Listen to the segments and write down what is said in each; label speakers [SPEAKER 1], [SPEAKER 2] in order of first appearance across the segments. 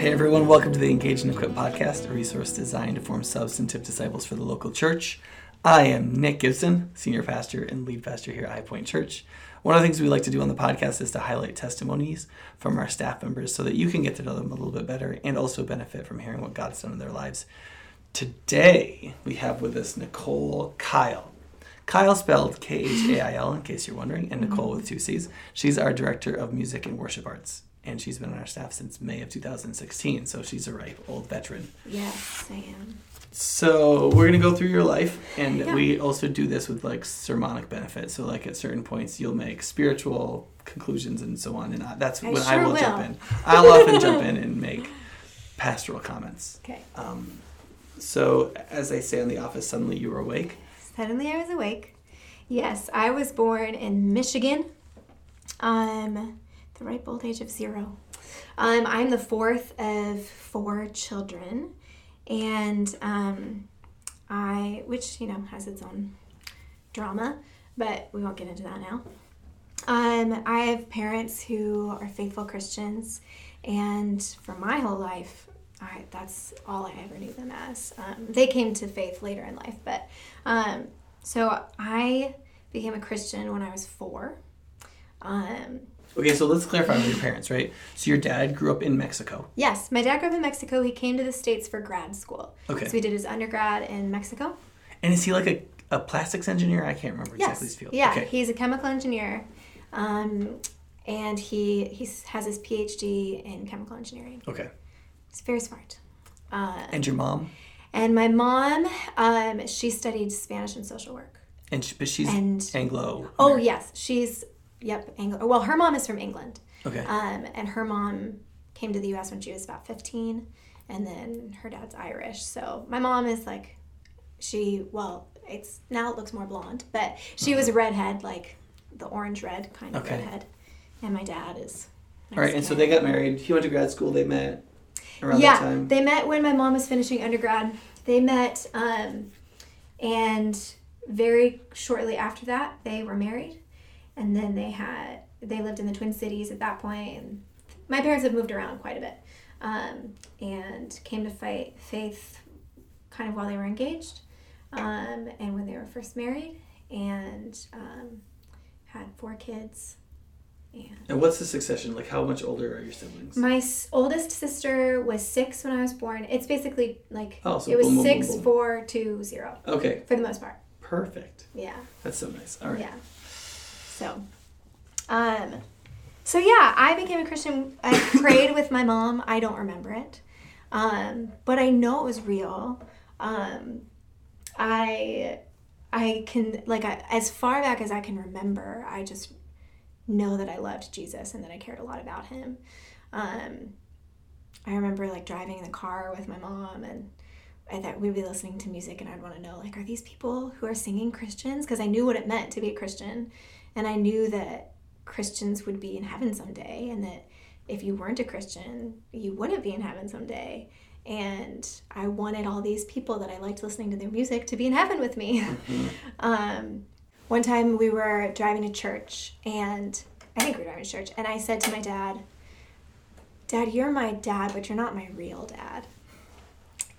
[SPEAKER 1] Hey everyone, welcome to the Engage and Equip podcast, a resource designed to form substantive disciples for the local church. I am Nick Gibson, senior pastor and lead pastor here at High Point Church. One of the things we like to do on the podcast is to highlight testimonies from our staff members so that you can get to know them a little bit better and also benefit from hearing what God's done in their lives. Today, we have with us Nicole Khail. Khail spelled K H A I L, in case you're wondering, and Nicole with two C's. She's our director of music and worship arts, and she's been on our staff since May of 2016, so she's a ripe old veteran.
[SPEAKER 2] Yes, I am.
[SPEAKER 1] So we're gonna go through your life, and
[SPEAKER 2] Yeah.
[SPEAKER 1] we also do this with like sermonic benefit. So like at certain points, you'll make spiritual conclusions and so on, and I, that's
[SPEAKER 2] I
[SPEAKER 1] when I
[SPEAKER 2] sure
[SPEAKER 1] will, jump in. I'll often jump in and make pastoral comments.
[SPEAKER 2] Okay.
[SPEAKER 1] Um, so as I say in the office, suddenly you were awake.
[SPEAKER 2] Suddenly I was awake. Yes, I was born in Michigan. Um, the ripe old age of zero. Um, I'm the fourth of four children, and um, I, which you know has its own drama, but we won't get into that now. Um, I have parents who are faithful Christians, and for my whole life, I, that's all I ever knew them as. Um, they came to faith later in life, but um, so I became a Christian when I was four. Um,
[SPEAKER 1] Okay, so let's clarify with your parents, right? So your dad grew up in Mexico.
[SPEAKER 2] yes, my dad grew up in Mexico. He came to the States for grad school.
[SPEAKER 1] Okay.
[SPEAKER 2] So he did his undergrad in Mexico.
[SPEAKER 1] And is he like a, a plastics engineer? I can't remember exactly his field.
[SPEAKER 2] Yeah,
[SPEAKER 1] Okay.
[SPEAKER 2] he's a chemical engineer. Um, and he, he has his PhD in chemical engineering.
[SPEAKER 1] Okay.
[SPEAKER 2] He's very smart. Uh,
[SPEAKER 1] And your mom?
[SPEAKER 2] and my mom, um, she studied Spanish and social work.
[SPEAKER 1] And she, but she's
[SPEAKER 2] And-
[SPEAKER 1] Anglo.
[SPEAKER 2] Oh, yes. She's, yep, Anglo. Well, her mom is from England.
[SPEAKER 1] Okay.
[SPEAKER 2] Um, and her mom came to the U.S. when she was about 15, and then her dad's Irish. So my mom is like, she well, it's now it looks more blonde, but she was a redhead, like the orange red kind of
[SPEAKER 1] Okay.
[SPEAKER 2] redhead. And my dad is.
[SPEAKER 1] All right, and so they got married. He went to grad school. They met around
[SPEAKER 2] yeah,
[SPEAKER 1] that time.
[SPEAKER 2] they met when my mom was finishing undergrad. They met, um, and very shortly after that, they were married, and then they had they lived in the Twin Cities at that point. And my parents have moved around quite a bit, um, and came to fight faith kind of while they were engaged, um, and when they were first married, and um, had four kids. And
[SPEAKER 1] and what's the succession? Like, how much older are your siblings?
[SPEAKER 2] my s- oldest sister was six when I was born. It's basically like
[SPEAKER 1] Oh, so
[SPEAKER 2] it was
[SPEAKER 1] boom, boom, boom, boom.
[SPEAKER 2] four, two, zero
[SPEAKER 1] okay,
[SPEAKER 2] for the most part.
[SPEAKER 1] perfect.
[SPEAKER 2] Yeah,
[SPEAKER 1] That's so nice. All right.
[SPEAKER 2] yeah. So, um, so yeah, I became a Christian. I prayed with my mom. I don't remember it, um, but I know it was real. Um, I, I can like I, as far back as I can remember. I just know that I loved Jesus and that I cared a lot about him. Um, I remember like driving in the car with my mom and I thought we'd be listening to music and I'd want to know like are these people who are singing Christians because I knew what it meant to be a Christian and I knew that Christians would be in heaven someday and that if you weren't a Christian you wouldn't be in heaven someday and I wanted all these people that I liked listening to their music to be in heaven with me. um, one time we were driving to church and I think we were driving to church and I said to my dad, Dad, you're my dad, but you're not my real dad.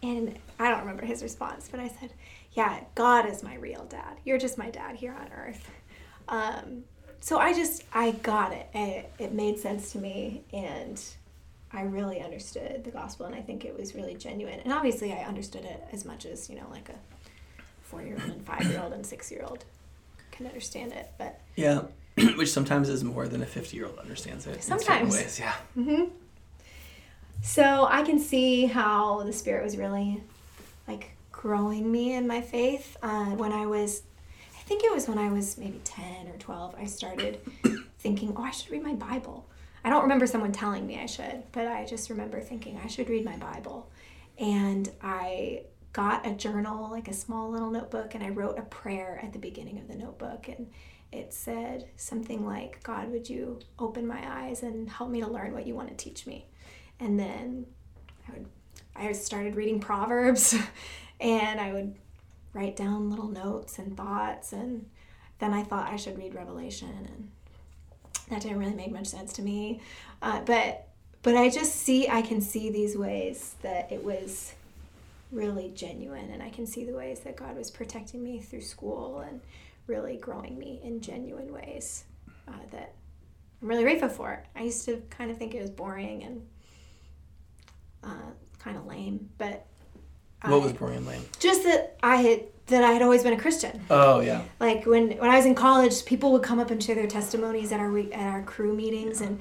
[SPEAKER 2] And I don't remember his response, but I said, Yeah, God is my real dad. You're just my dad here on earth. Um, so I just, I got it. it. It made sense to me, and I really understood the gospel, and I think it was really genuine. And obviously, I understood it as much as, you know, like a four year old and five year old and six year old can understand it. But
[SPEAKER 1] Yeah, which sometimes is more than a fifty-year-old understands it. In certain
[SPEAKER 2] Sometimes.
[SPEAKER 1] ways, yeah.
[SPEAKER 2] So I can see how the Spirit was really like growing me in my faith. Uh, when I was, I think it was when I was maybe 10 or 12, I started thinking, oh, I should read my Bible. I don't remember someone telling me I should, but I just remember thinking I should read my Bible. And I got a journal, like a small little notebook, and I wrote a prayer at the beginning of the notebook. And it said something like, God, would you open my eyes and help me to learn what you want to teach me? And then I would, I started reading Proverbs and I would write down little notes and thoughts. And then I thought I should read Revelation. And that didn't really make much sense to me. Uh, but but I just see, I can see these ways that it was really genuine, and I can see the ways that God was protecting me through school and really growing me in genuine ways uh, that I'm really grateful for. I used to kind of think it was boring and uh, kind of lame, but
[SPEAKER 1] What
[SPEAKER 2] I-
[SPEAKER 1] was boring and lame?
[SPEAKER 2] just that I had that I had always been a Christian.
[SPEAKER 1] Oh yeah.
[SPEAKER 2] Like when when I was in college, people would come up and share their testimonies at our at our Cru meetings, and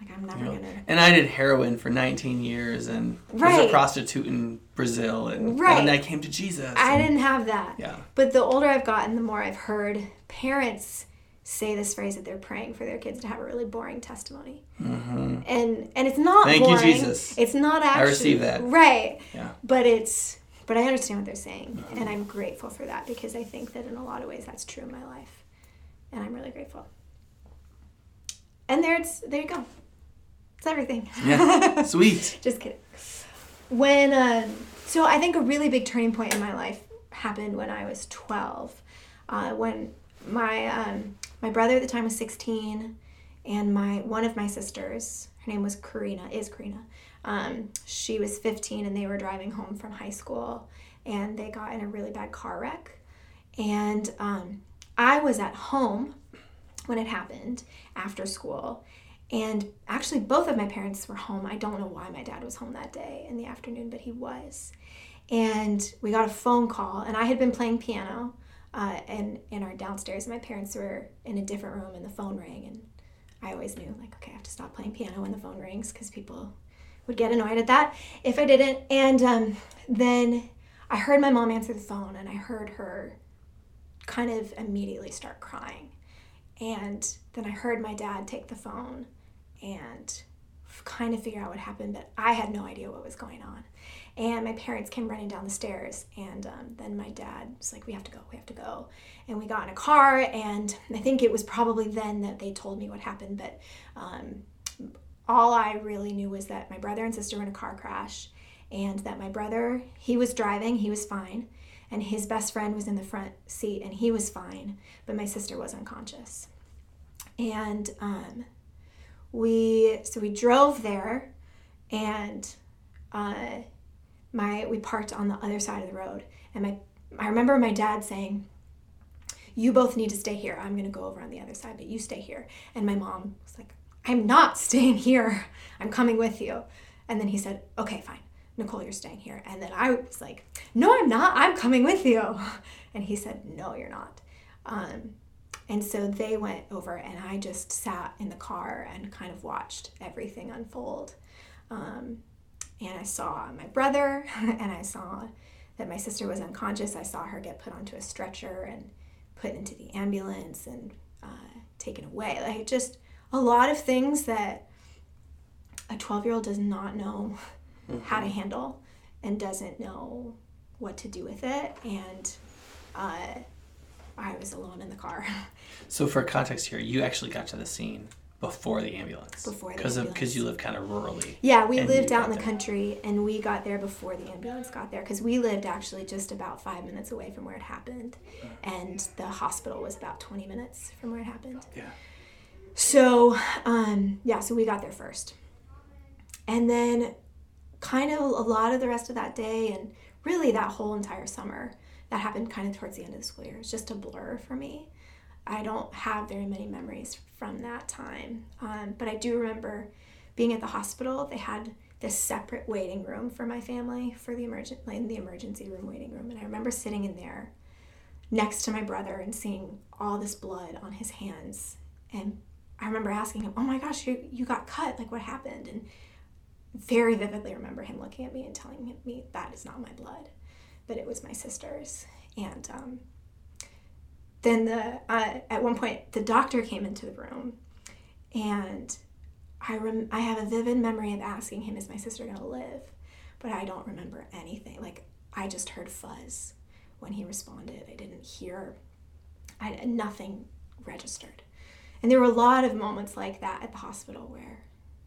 [SPEAKER 2] like I'm never
[SPEAKER 1] You know,
[SPEAKER 2] gonna.
[SPEAKER 1] And I did heroin for 19 years and was a prostitute in Brazil and
[SPEAKER 2] Right.
[SPEAKER 1] then I came to Jesus.
[SPEAKER 2] I
[SPEAKER 1] and-
[SPEAKER 2] didn't have that.
[SPEAKER 1] Yeah.
[SPEAKER 2] But the older I've gotten, the more I've heard parents say this phrase that they're praying for their kids to have a really boring testimony,
[SPEAKER 1] hmm
[SPEAKER 2] and and it's not
[SPEAKER 1] Thank you,
[SPEAKER 2] boring.
[SPEAKER 1] Jesus.
[SPEAKER 2] It's not actually.
[SPEAKER 1] I receive that.
[SPEAKER 2] Right.
[SPEAKER 1] Yeah.
[SPEAKER 2] But it's but I understand what they're saying,
[SPEAKER 1] Mm-hmm.
[SPEAKER 2] and I'm grateful for that because I think that in a lot of ways that's true in my life, and I'm really grateful. And there it's there you go. It's everything.
[SPEAKER 1] Yeah. Sweet.
[SPEAKER 2] Just kidding. When um, so I think a really big turning point in my life happened when I was 12. Uh, when my um, my brother at the time was 16, and my one of my sisters, her name was Karina, is Karina. Um, she was 15, and they were driving home from high school, and they got in a really bad car wreck. And um, I was at home when it happened after school. And actually, both of my parents were home. I don't know why my dad was home that day in the afternoon, but he was. And we got a phone call, and I had been playing piano uh, in, in our downstairs. My parents were in a different room, and the phone rang. And I always knew, like, okay, I have to stop playing piano when the phone rings because people would get annoyed at that if I didn't. And um, then I heard my mom answer the phone, and I heard her kind of immediately start crying. And then I heard my dad take the phone and kind of figure out what happened, but I had no idea what was going on. And my parents came running down the stairs, and um, then my dad was like, We have to go, we have to go. And we got in a car, and I think it was probably then that they told me what happened, but um, all I really knew was that my brother and sister were in a car crash, and that my brother, he was driving, he was fine, and his best friend was in the front seat, and he was fine, but my sister was unconscious. And um, we so we drove there, and uh, my we parked on the other side of the road, and my I remember my dad saying, "You both need to stay here. I'm gonna go over on the other side, but you stay here." And my mom was like, "I'm not staying here. I'm coming with you." And then he said, "Okay, fine." Nicole, you're staying here. And then I was like, no, I'm not. I'm coming with you. And he said, no, you're not. Um, and so they went over, and I just sat in the car and kind of watched everything unfold. Um, and I saw my brother, and I saw that my sister was unconscious. I saw her get put onto a stretcher and put into the ambulance and uh, taken away. Like just a lot of things that a 12 year old does not know how to handle and doesn't know what to do with it. And uh, I was alone in the car.
[SPEAKER 1] So for context here, you actually got to the scene before the ambulance.
[SPEAKER 2] Before the
[SPEAKER 1] Because of because you live kind of rurally.
[SPEAKER 2] yeah, we lived out in the
[SPEAKER 1] there.
[SPEAKER 2] country and we got there before the ambulance got there because we lived actually just about five minutes away from where it happened. And the hospital was about 20 minutes from where it happened.
[SPEAKER 1] Yeah.
[SPEAKER 2] So, um, yeah, so we got there first. And then, kind of a lot of the rest of that day, and really that whole entire summer, that happened kind of towards the end of the school year. It's just a blur for me. I don't have very many memories from that time. Um, but I do remember being at the hospital. They had this separate waiting room for my family for the emergent, like the emergency room waiting room. And I remember sitting in there next to my brother and seeing all this blood on his hands. And I remember asking him, "Oh my gosh, you you got cut! Like what happened?" And very vividly remember him looking at me and telling me that is not my blood, but it was my sister's. And um, then the uh, at one point the doctor came into the room, and I rem- I have a vivid memory of asking him, "Is my sister gonna live?" But I don't remember anything. Like I just heard fuzz when he responded. I didn't hear. I nothing registered. And there were a lot of moments like that at the hospital where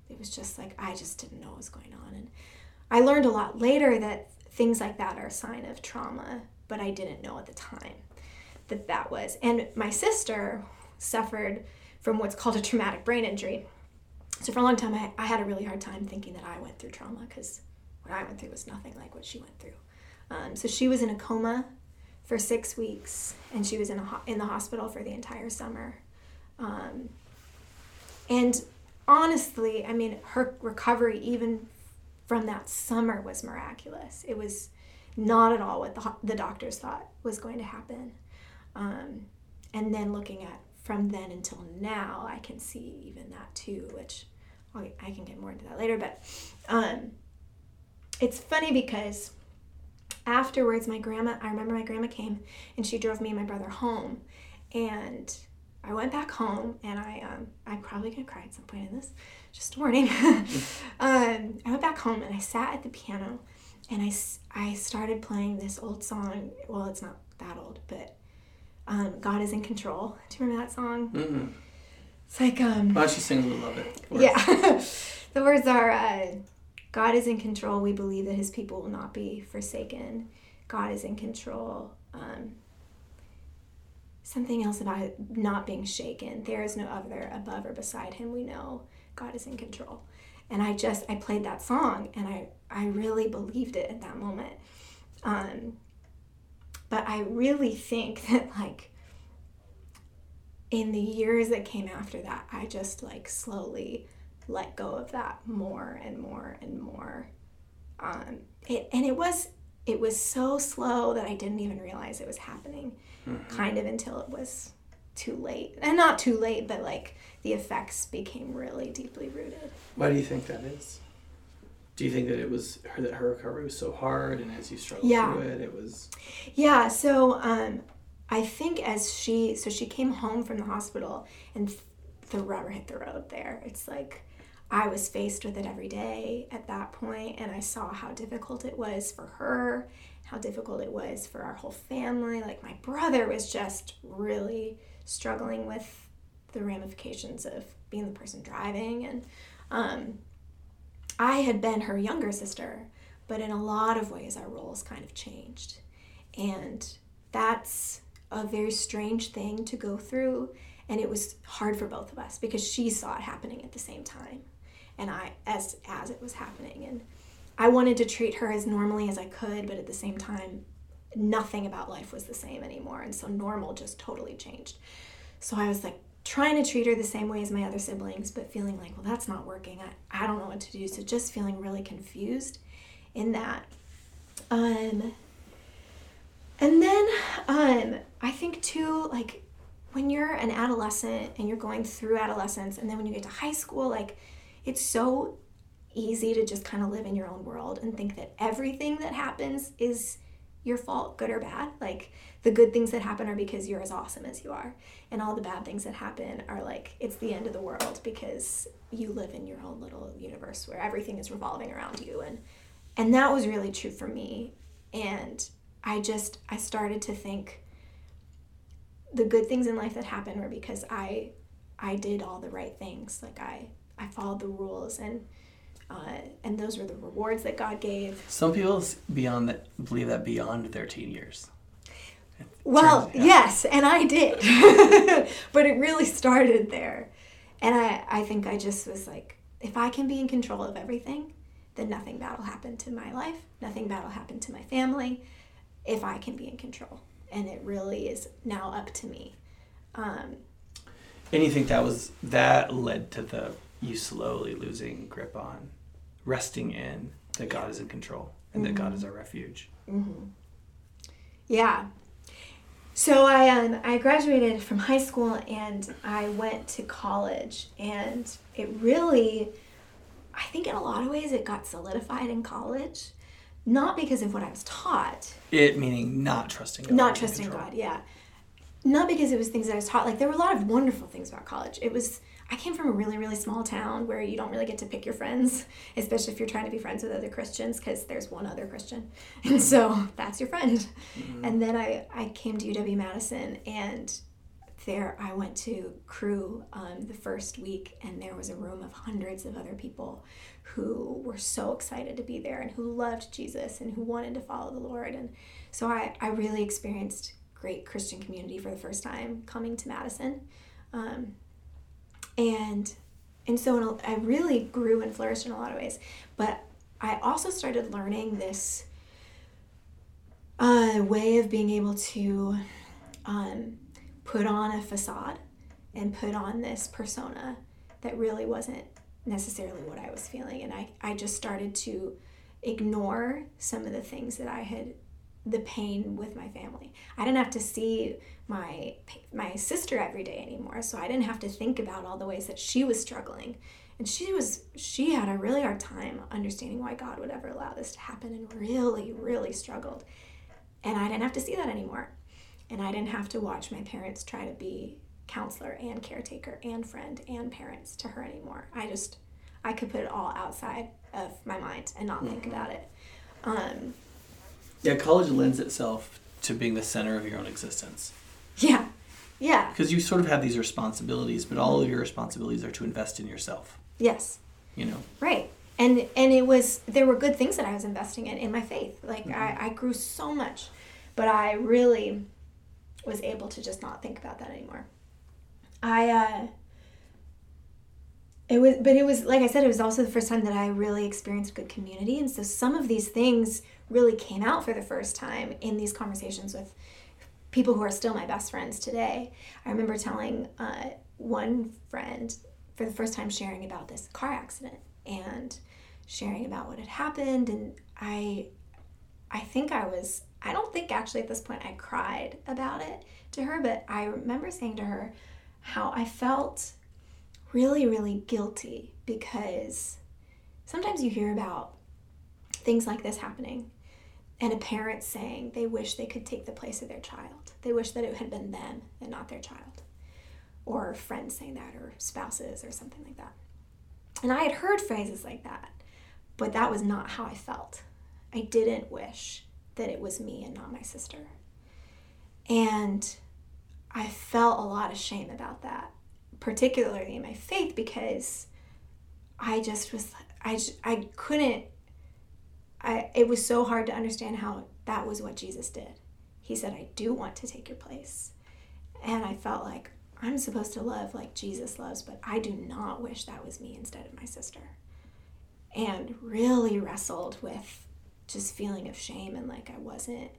[SPEAKER 2] it was just like I just didn't know what was going on. And I learned a lot later that things like that are a sign of trauma, but I didn't know at the time that that was. And my sister suffered from what's called a traumatic brain injury. So for a long time, I, I had a really hard time thinking that I went through trauma because what I went through was nothing like what she went through. Um, so she was in a coma for six weeks, and she was in a in the hospital for the entire summer. Um, and honestly, I mean, her recovery even from that summer was miraculous. It was not at all what the, the doctors thought was going to happen. Um, and then looking at from then until now, I can see even that too, which I'll, I can get more into that later. But um, it's funny because afterwards, my grandma, I remember my grandma came and she drove me and my brother home. And I went back home and I, um, I'm probably gonna cry at some point in this, just a warning. um, I went back home and I sat at the piano and I, I started playing this old song. Well, it's not that old, but um, God is in control. Do you remember that song?
[SPEAKER 1] Mm-hmm.
[SPEAKER 2] It's like, um,
[SPEAKER 1] Why don't you sing a little of it?
[SPEAKER 2] yeah. the words are uh, God is in control. We believe that his people will not be forsaken. God is in control. Um, something else about it not being shaken. There is no other above or beside him. We know God is in control. And I just, I played that song and I, I really believed it at that moment. Um, but I really think that, like, in the years that came after that, I just like slowly let go of that more and more and more. Um, it, and it was it was so slow that I didn't even realize it was happening, kind of until it was too late, and not too late, but like the effects became really deeply rooted.
[SPEAKER 1] Why do you think that is? Do you think that it was her that her recovery was so hard, and as you struggled
[SPEAKER 2] Yeah.
[SPEAKER 1] through it, it was
[SPEAKER 2] Yeah, so um, I think as she so she came home from the hospital and th- the rubber hit the road there. It's like I was faced with it every day at that point and I saw how difficult it was for her, how difficult it was for our whole family. Like my brother was just really struggling with the ramifications of being the person driving and um, I had been her younger sister, but in a lot of ways our roles kind of changed. And that's a very strange thing to go through. And it was hard for both of us because she saw it happening at the same time. And I, as, as it was happening. And I wanted to treat her as normally as I could, but at the same time, nothing about life was the same anymore. And so normal just totally changed. So I was like trying to treat her the same way as my other siblings, but feeling like, well, that's not working. I, I don't know what to do. So just feeling really confused in that. Um, and then um, I think too, like when you're an adolescent and you're going through adolescence, and then when you get to high school, like it's so easy to just kind of live in your own world and think that everything that happens is your fault, good or bad. Like the good things that happen are because you're as awesome as you are, and all the bad things that happen are like it's the end of the world because you live in your own little universe where everything is revolving around you and and that was really true for me and I just I started to think the good things in life that happened were because I I did all the right things. Like I I followed the rules and uh, and those were the rewards that God gave.
[SPEAKER 1] some people beyond that believe that beyond their teen years.
[SPEAKER 2] Well, yes, and I did. but it really started there. And I, I think I just was like, if I can be in control of everything, then nothing bad will happen to my life. Nothing bad will happen to my family if I can be in control. And it really is now up to me. Um,
[SPEAKER 1] And you think that was that led to the you slowly losing grip on resting in that God is in control and that God is our refuge.
[SPEAKER 2] Yeah. So I um I graduated from high school and I went to college and it really I think in a lot of ways it got solidified in college. Not because of what I was taught,
[SPEAKER 1] It meaning not trusting God.
[SPEAKER 2] not trusting. God, yeah. Not because it was things that I was taught. Like there were a lot of wonderful things about college. It was I came from a really really small town where you don't really get to pick your friends, especially if you're trying to be friends with other Christians because there's one other Christian. And so that's your friend. And then I I came to UW Madison and there I went to Cru um, the first week and there was a room of hundreds of other people who were so excited to be there and who loved Jesus and who wanted to follow the Lord and so I, I really experienced great Christian community for the first time coming to Madison um, and and so I really grew and flourished in a lot of ways. But I also started learning this uh, way of being able to um, put on a facade and put on this persona that really wasn't necessarily what I was feeling. And I, I just started to ignore some of the things that I had the pain with my family. I didn't have to see my my sister every day anymore, so I didn't have to think about all the ways that she was struggling. And she was she had a really hard time understanding why God would ever allow this to happen and really really struggled. And I didn't have to see that anymore. And I didn't have to watch my parents try to be counselor and caretaker and friend and parents to her anymore. I just I could put it all outside of my mind and not mm-hmm. think about it. Um,
[SPEAKER 1] yeah, college lends itself to being the center of your own existence.
[SPEAKER 2] Yeah, yeah.
[SPEAKER 1] Because you sort of have these responsibilities, but all of your responsibilities are to invest in yourself.
[SPEAKER 2] Yes.
[SPEAKER 1] You know.
[SPEAKER 2] Right. And and it was there were good things that I was investing in in my faith. Like mm-hmm. I, I grew so much, but I really was able to just not think about that anymore. I uh it was but it was like i said it was also the first time that i really experienced good community and so some of these things really came out for the first time in these conversations with people who are still my best friends today. I remember telling uh, one friend for the first time sharing about this car accident and sharing about what had happened and i i think i was i don't think actually at this point i cried about it to her but i remember saying to her how i felt really, really guilty because sometimes you hear about things like this happening and a parent saying they wish they could take the place of their child. They wish that it had been them and not their child. Or friends saying that, or spouses, or something like that. And I had heard phrases like that, but that was not how I felt. I didn't wish that it was me and not my sister. And I felt a lot of shame about that particularly in my faith because I just was I I couldn't I it was so hard to understand how that was what Jesus did. He said, "I do want to take your place." And I felt like I'm supposed to love like Jesus loves, but I do not wish that was me instead of my sister. And really wrestled with just feeling of shame and like I wasn't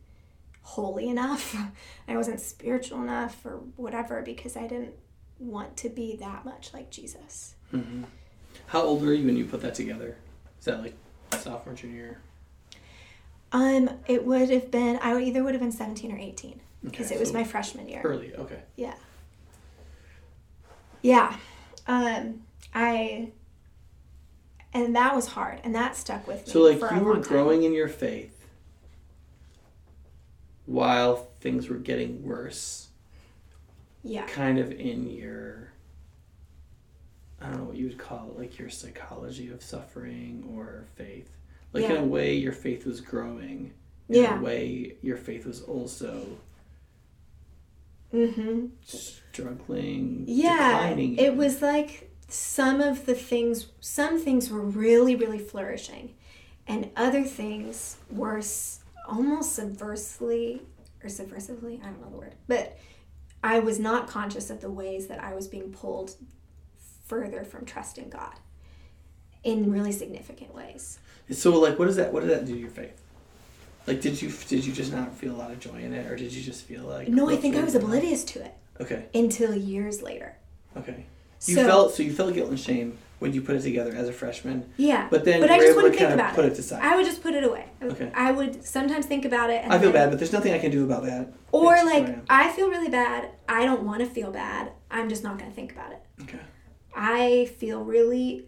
[SPEAKER 2] holy enough. I wasn't spiritual enough or whatever because I didn't want to be that much like Jesus.
[SPEAKER 1] Mm-hmm. How old were you when you put that together? Is that like sophomore, junior?
[SPEAKER 2] Um, it would have been I either would have been seventeen or eighteen because okay, it was so my freshman year.
[SPEAKER 1] Early, okay.
[SPEAKER 2] Yeah. Yeah, um, I, and that was hard, and that stuck with me.
[SPEAKER 1] So, like, you were growing in your faith while things were getting worse
[SPEAKER 2] yeah
[SPEAKER 1] kind of in your I don't know what you would call it, like your psychology of suffering or faith. Like yeah. in a way, your faith was growing. In yeah. a way, your faith was also
[SPEAKER 2] mm-hmm.
[SPEAKER 1] struggling.
[SPEAKER 2] Yeah.
[SPEAKER 1] Declining.
[SPEAKER 2] It was like some of the things, some things were really, really flourishing, and other things were almost subversively or subversively. I don't know the word, but I was not conscious of the ways that I was being pulled further from trusting God in really significant ways.
[SPEAKER 1] So like what does that what did that do to your faith? Like did you did you just not feel a lot of joy in it or did you just feel like
[SPEAKER 2] No, I think I was oblivious to it.
[SPEAKER 1] Okay.
[SPEAKER 2] Until years later.
[SPEAKER 1] Okay. You so, felt so you felt guilt and shame when you put it together as a freshman.
[SPEAKER 2] Yeah.
[SPEAKER 1] But then but I just wouldn't think about
[SPEAKER 2] put
[SPEAKER 1] it. it aside.
[SPEAKER 2] I would just put it away. Okay. I would sometimes think about it.
[SPEAKER 1] I feel bad, but there's nothing I can do about that.
[SPEAKER 2] Or it's like I, I feel really bad. I don't want to feel bad. I'm just not going to think about it.
[SPEAKER 1] Okay.
[SPEAKER 2] I feel really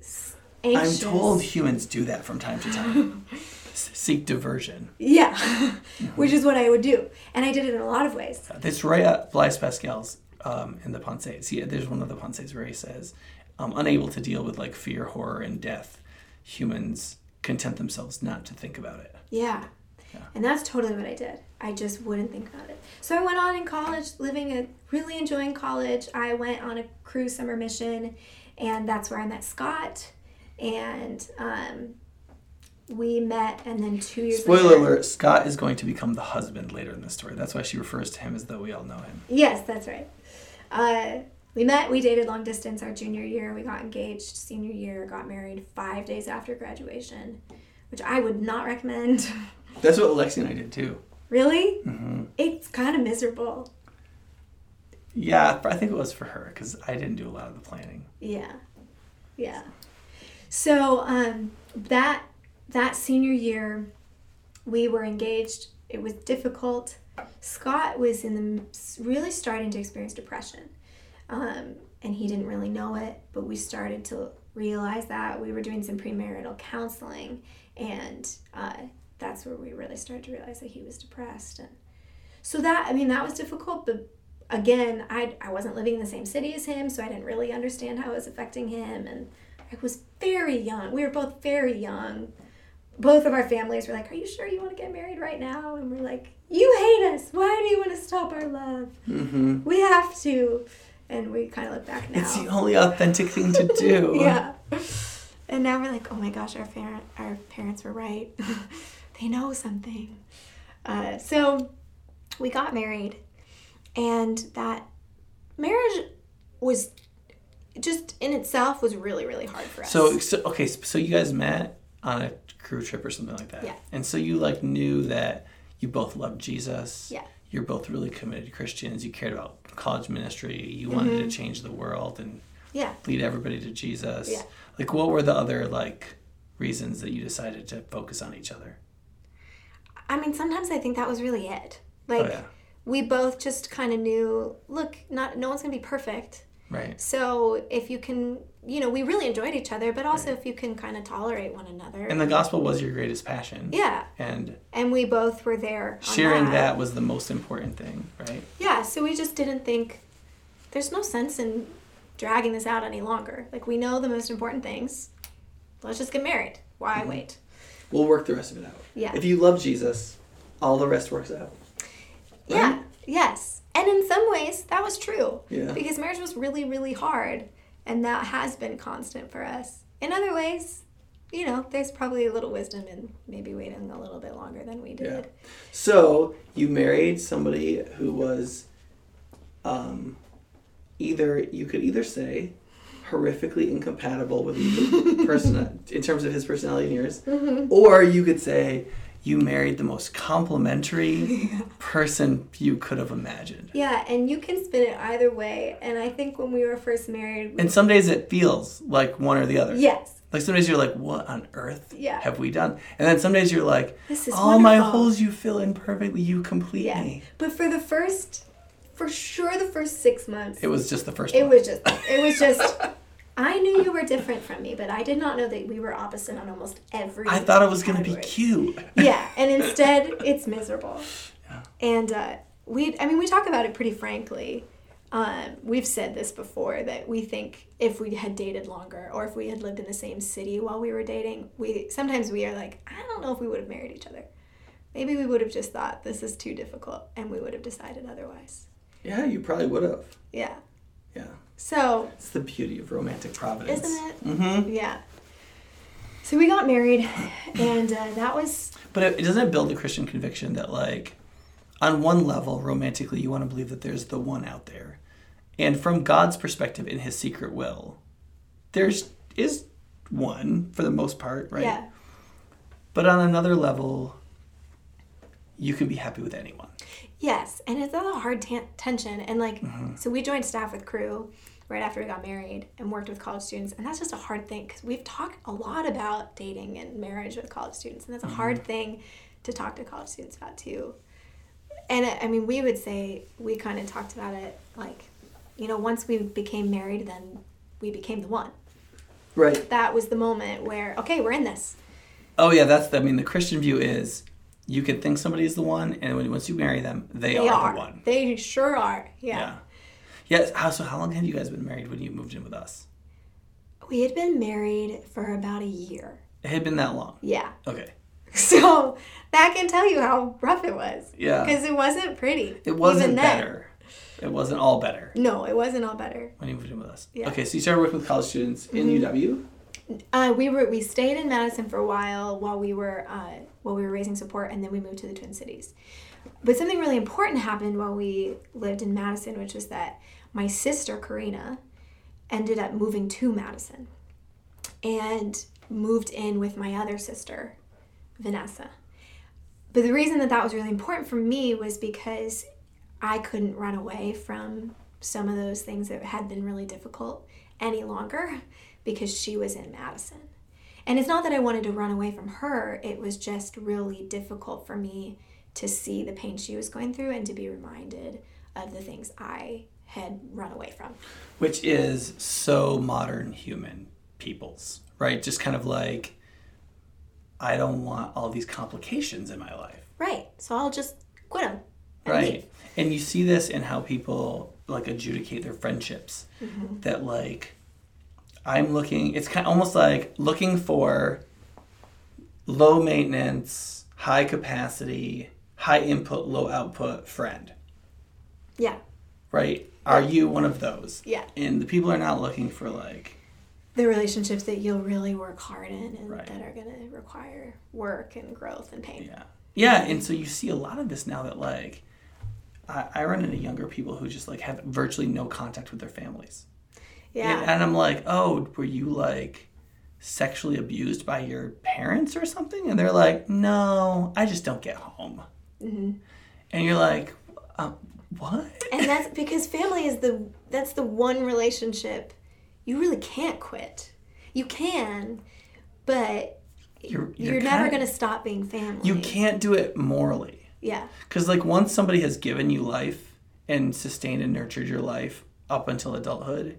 [SPEAKER 2] anxious.
[SPEAKER 1] I'm told humans do that from time to time. Seek diversion.
[SPEAKER 2] Yeah, mm-hmm. which is what I would do, and I did it in a lot of ways.
[SPEAKER 1] This right at Blaise Pascal's um, in the Pensées. See, there's one of the Pensées where he says, um, unable to deal with like fear, horror, and death, humans content themselves not to think about it.
[SPEAKER 2] Yeah. yeah. And that's totally what I did. I just wouldn't think about it. So I went on in college, living a really enjoying college. I went on a Cru summer mission, and that's where I met Scott. And um, we met, and then two years.
[SPEAKER 1] Spoiler
[SPEAKER 2] later,
[SPEAKER 1] alert: Scott is going to become the husband later in the story. That's why she refers to him as though we all know him.
[SPEAKER 2] Yes, that's right. Uh, we met, we dated long distance our junior year, we got engaged senior year, got married five days after graduation, which I would not recommend.
[SPEAKER 1] That's what Alexi and I did too.
[SPEAKER 2] really?
[SPEAKER 1] hmm
[SPEAKER 2] It's kind of miserable.
[SPEAKER 1] Yeah, I think it was for her because I didn't do a lot of the planning.
[SPEAKER 2] Yeah. Yeah. So um, that that senior year, we were engaged. It was difficult. Scott was in the really starting to experience depression, um, and he didn't really know it. But we started to realize that we were doing some premarital counseling, and uh, that's where we really started to realize that he was depressed. And so that I mean that was difficult, but again, I I wasn't living in the same city as him, so I didn't really understand how it was affecting him, and I was very young. We were both very young. Both of our families were like, "Are you sure you want to get married right now?" And we're like, "You hate us. Why do you want to stop our love?
[SPEAKER 1] Mm-hmm.
[SPEAKER 2] We have to." And we kind of look back now.
[SPEAKER 1] It's the only authentic thing to do.
[SPEAKER 2] yeah. And now we're like, "Oh my gosh, our parent, our parents were right. they know something." Uh, so we got married, and that marriage was just in itself was really really hard for us.
[SPEAKER 1] So, so okay, so you guys met on a Cru trip or something like that.
[SPEAKER 2] Yeah.
[SPEAKER 1] And so you like knew that you both loved Jesus.
[SPEAKER 2] Yeah.
[SPEAKER 1] You're both really committed Christians. You cared about college ministry. You wanted
[SPEAKER 2] Mm-hmm.
[SPEAKER 1] to change the world and
[SPEAKER 2] yeah.
[SPEAKER 1] lead everybody to Jesus.
[SPEAKER 2] Yeah.
[SPEAKER 1] Like, what were the other like reasons that you decided to focus on each other?
[SPEAKER 2] I mean, sometimes I think that was really it. Like
[SPEAKER 1] oh yeah.
[SPEAKER 2] we both just kind of knew, look, not no one's gonna be perfect.
[SPEAKER 1] Right.
[SPEAKER 2] So if you can, you know, we really enjoyed each other, but also if you can kind of tolerate one another.
[SPEAKER 1] And the gospel was your greatest passion.
[SPEAKER 2] yeah,
[SPEAKER 1] And
[SPEAKER 2] and we both were there.
[SPEAKER 1] sharing that was the most important thing, right?
[SPEAKER 2] Yeah, so we just didn't think there's no sense in dragging this out any longer. Like we know the most important things. Let's just get married. Why
[SPEAKER 1] Mm-hmm.
[SPEAKER 2] wait?
[SPEAKER 1] We'll work the rest of it out.
[SPEAKER 2] Yeah.
[SPEAKER 1] If you love Jesus, all the rest works out.
[SPEAKER 2] Yeah. Yes. And in some ways, that was true.
[SPEAKER 1] Yeah.
[SPEAKER 2] Because marriage was really, really hard. And that has been constant for us. In other ways, you know, there's probably a little wisdom in maybe waiting a little bit longer than we did.
[SPEAKER 1] Yeah. So you married somebody who was, um, either you could either say horrifically incompatible with person in terms of his personality and yours,
[SPEAKER 2] Mm-hmm.
[SPEAKER 1] or you could say you married the most complementary person you could have imagined.
[SPEAKER 2] Yeah, and you can spin it either way. And I think when we were first married, we-
[SPEAKER 1] And some days it feels like one or the other.
[SPEAKER 2] yes,
[SPEAKER 1] Like some days you're like, what on earth
[SPEAKER 2] Yeah.
[SPEAKER 1] have we done? And then some days you're like,
[SPEAKER 2] This is
[SPEAKER 1] all my holes you fill in perfectly. You complete
[SPEAKER 2] yeah.
[SPEAKER 1] me.
[SPEAKER 2] But for the first, for sure, the first six months,
[SPEAKER 1] It was just the first
[SPEAKER 2] it
[SPEAKER 1] one.
[SPEAKER 2] was just, it was just. I knew you were different from me, but I did not know that we were opposite on almost every.
[SPEAKER 1] I thought it was gonna be cute.
[SPEAKER 2] yeah, and instead it's miserable.
[SPEAKER 1] Yeah.
[SPEAKER 2] And uh, we, I mean, we talk about it pretty frankly. Um, we've said this before that we think if we had dated longer or if we had lived in the same city while we were dating, we sometimes we are like, I don't know if we would have married each other. Maybe we would have just thought this is too difficult, and we would have decided otherwise.
[SPEAKER 1] Yeah, you probably would have.
[SPEAKER 2] Yeah.
[SPEAKER 1] Yeah.
[SPEAKER 2] So
[SPEAKER 1] It's the beauty of romantic providence.
[SPEAKER 2] Isn't it?
[SPEAKER 1] Mm-hmm.
[SPEAKER 2] yeah. So we got married, and uh, that was
[SPEAKER 1] But it, doesn't it build a Christian conviction that, like, on one level, romantically, you want to believe that there's the one out there, and from God's perspective, in His secret will, there's is one for the most part, right?
[SPEAKER 2] yeah.
[SPEAKER 1] But on another level, you can be happy with anyone.
[SPEAKER 2] Yes, and it's a hard ten- tension. And like,
[SPEAKER 1] Mm-hmm.
[SPEAKER 2] so we joined staff with Cru right after we got married and worked with college students, and that's just a hard thing because we've talked a lot about dating and marriage with college students, and that's a hard
[SPEAKER 1] Mm-hmm.
[SPEAKER 2] thing to talk to college students about too. And uh, I mean, we would say we kind of talked about it like, you know, once we became married, then we became the one.
[SPEAKER 1] Right.
[SPEAKER 2] That was the moment where okay, we're in this.
[SPEAKER 1] Oh yeah, that's I mean the Christian view is you could think somebody is the one, and when once you marry them, they,
[SPEAKER 2] They
[SPEAKER 1] are,
[SPEAKER 2] are.
[SPEAKER 1] the one.
[SPEAKER 2] They sure are. Yeah.
[SPEAKER 1] Yeah. Yes. How so? How long have you guys been married when you moved in with us?
[SPEAKER 2] We had been married for about a year.
[SPEAKER 1] It had been that long.
[SPEAKER 2] Yeah.
[SPEAKER 1] Okay.
[SPEAKER 2] So that can tell you how rough it was.
[SPEAKER 1] Yeah.
[SPEAKER 2] Because it wasn't pretty.
[SPEAKER 1] It wasn't better. It wasn't all better
[SPEAKER 2] No, it wasn't all better.
[SPEAKER 1] when you moved in with us.
[SPEAKER 2] Yeah. Mm-hmm.
[SPEAKER 1] Okay, so you started working with college students in UW.
[SPEAKER 2] Uh, we were we stayed in Madison for a while while we were uh, while we were raising support, and then we moved to the Twin Cities. But something really important happened while we lived in Madison, which was that my sister Karina ended up moving to Madison, and moved in with my other sister, Vanessa. But the reason that that was really important for me was because I couldn't run away from some of those things that had been really difficult any longer because she was in Madison. And it's not that I wanted to run away from her, it was just really difficult for me to see the pain she was going through and to be reminded of the things I had run away from.
[SPEAKER 1] Which is so modern human people's, right? Just kind of like, I don't want all these complications in my life.
[SPEAKER 2] Right. So I'll just quit them.
[SPEAKER 1] right
[SPEAKER 2] leave.
[SPEAKER 1] and you see this in how people like adjudicate their friendships
[SPEAKER 2] Mm-hmm.
[SPEAKER 1] that like i'm looking it's kind of almost like looking for low maintenance high capacity high input low output friend
[SPEAKER 2] Yeah.
[SPEAKER 1] right are you one of those
[SPEAKER 2] Yeah.
[SPEAKER 1] and the people are not looking for like
[SPEAKER 2] The relationships that you'll really work hard in and
[SPEAKER 1] Right.
[SPEAKER 2] that are going to require work and growth and pain.
[SPEAKER 1] Yeah. Yeah, and so you see a lot of this now that like I, I run into younger people who just like have virtually no contact with their families.
[SPEAKER 2] Yeah.
[SPEAKER 1] And, and I'm like, oh, were you like sexually abused by your parents or something? And they're like, no, I just don't get home.
[SPEAKER 2] hmm
[SPEAKER 1] And you're like, um, what?
[SPEAKER 2] And that's because family is the that's the one relationship you really can't quit. You can, but
[SPEAKER 1] You're-
[SPEAKER 2] you're,
[SPEAKER 1] you're
[SPEAKER 2] never going to stop being family.
[SPEAKER 1] You can't do it morally.
[SPEAKER 2] Yeah.
[SPEAKER 1] Because like once somebody has given you life and sustained and nurtured your life up until adulthood,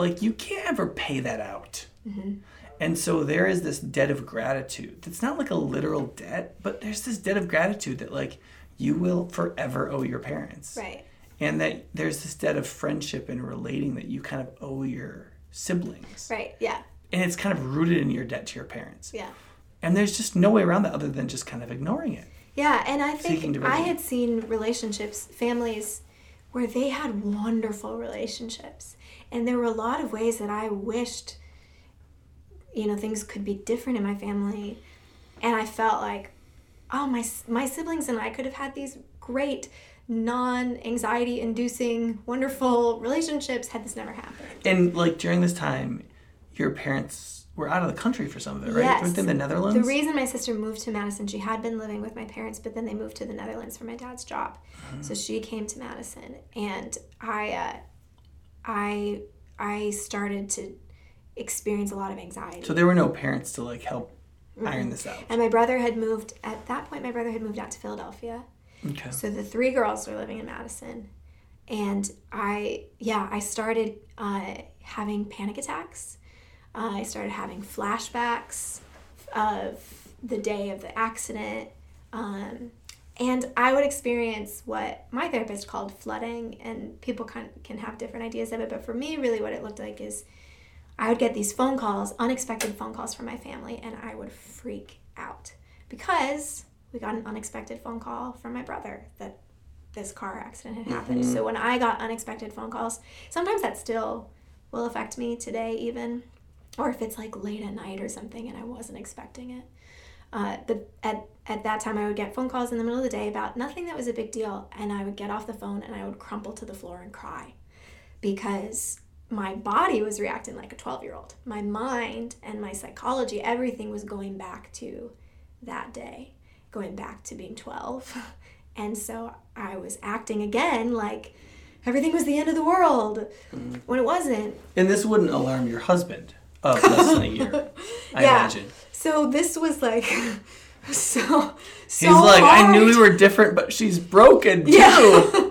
[SPEAKER 1] like you can't ever pay that out. Mm-hmm. And so there is this debt of gratitude. It's not like a literal debt, but there's this debt of gratitude that like you will forever owe your parents.
[SPEAKER 2] Right.
[SPEAKER 1] And that there's this debt of friendship and relating that you kind of owe your siblings.
[SPEAKER 2] Right. Yeah.
[SPEAKER 1] And it's kind of rooted in your debt to your parents.
[SPEAKER 2] Yeah.
[SPEAKER 1] And there's just no way around that other than just kind of ignoring it.
[SPEAKER 2] Yeah, and I think. I had seen relationships, families, where they had wonderful relationships, and there were a lot of ways that I wished, you know, things could be different in my family, and I felt like, oh my my siblings and I could have had these great, non-anxiety inducing, wonderful relationships had this never happened.
[SPEAKER 1] And like during this time, your parents were out of the country for some of it, right?
[SPEAKER 2] Yes.
[SPEAKER 1] Weren't the Netherlands?
[SPEAKER 2] The reason my sister moved to Madison, she had been living with my parents, but then they moved to the Netherlands for my dad's job. So she came to Madison, and I, uh, I, I started to experience a lot of anxiety.
[SPEAKER 1] so there were no parents to like help iron this out.
[SPEAKER 2] and my brother had moved at that point. My brother had moved out to Philadelphia,
[SPEAKER 1] Okay.
[SPEAKER 2] so the three girls were living in Madison, and I, yeah, I started uh, having panic attacks. Uh, I started having flashbacks of the day of the accident. Um, and I would experience what my therapist called flooding, and people can, can have different ideas of it. But for me, really, what it looked like is I would get these phone calls, unexpected phone calls from my family, and I would freak out because we got an unexpected phone call from my brother that this car accident had happened. So when I got unexpected phone calls, sometimes that still will affect me today, even, or if it's like late at night or something and I wasn't expecting it. Uh, but at, at that time, I would get phone calls in the middle of the day about nothing that was a big deal, and I would get off the phone and I would crumple to the floor and cry because my body was reacting like a 12 year old. My mind and my psychology, everything was going back to that day, going back to being 12. And so I was acting again like everything was the end of the world when it wasn't.
[SPEAKER 1] And this wouldn't alarm your husband of less than a year, I
[SPEAKER 2] Yeah.
[SPEAKER 1] imagine.
[SPEAKER 2] So this was like so so
[SPEAKER 1] He's like, I knew we were different, but she's broken too.
[SPEAKER 2] Yeah.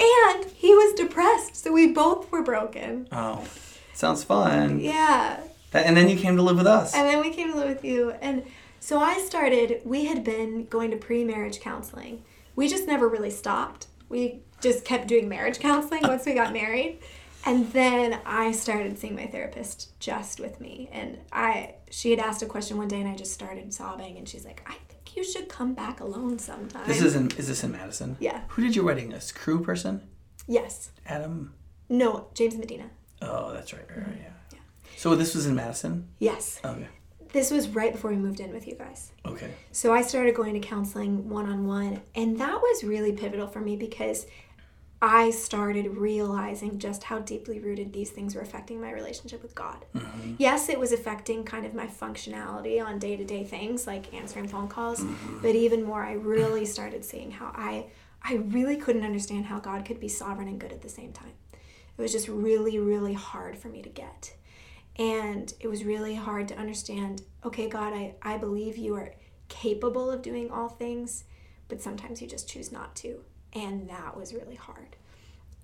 [SPEAKER 2] and he was depressed, so we both were broken.
[SPEAKER 1] Oh, sounds fun.
[SPEAKER 2] Yeah.
[SPEAKER 1] That, and then you came to live with us.
[SPEAKER 2] And then we came to live with you. And so I started, we had been going to pre marriage counseling. We just never really stopped. We just kept doing marriage counseling once we got married. And then I started seeing my therapist just with me. And I she had asked a question one day and I just started sobbing and she's like, I think you should come back alone sometime.
[SPEAKER 1] This is in is this in Madison?
[SPEAKER 2] Yeah.
[SPEAKER 1] Who did your wedding? A Cru person?
[SPEAKER 2] Yes.
[SPEAKER 1] Adam?
[SPEAKER 2] No, James Medina.
[SPEAKER 1] Oh, that's right. right, right yeah.
[SPEAKER 2] Yeah.
[SPEAKER 1] So this was in Madison.
[SPEAKER 2] Yes.
[SPEAKER 1] Okay.
[SPEAKER 2] This was right before we moved in with you guys.
[SPEAKER 1] Okay.
[SPEAKER 2] So I started going to counseling one on one, and that was really pivotal for me because I started realizing just how deeply rooted these things were affecting my relationship with God.
[SPEAKER 1] Mm-hmm.
[SPEAKER 2] Yes, it was affecting kind of my functionality on day to day things like answering phone calls,
[SPEAKER 1] Mm-hmm.
[SPEAKER 2] but even more, I really started seeing how I I really couldn't understand how God could be sovereign and good at the same time. It was just really, really hard for me to get. And it was really hard to understand okay, God, I, I believe you are capable of doing all things, but sometimes you just choose not to. And that was really hard.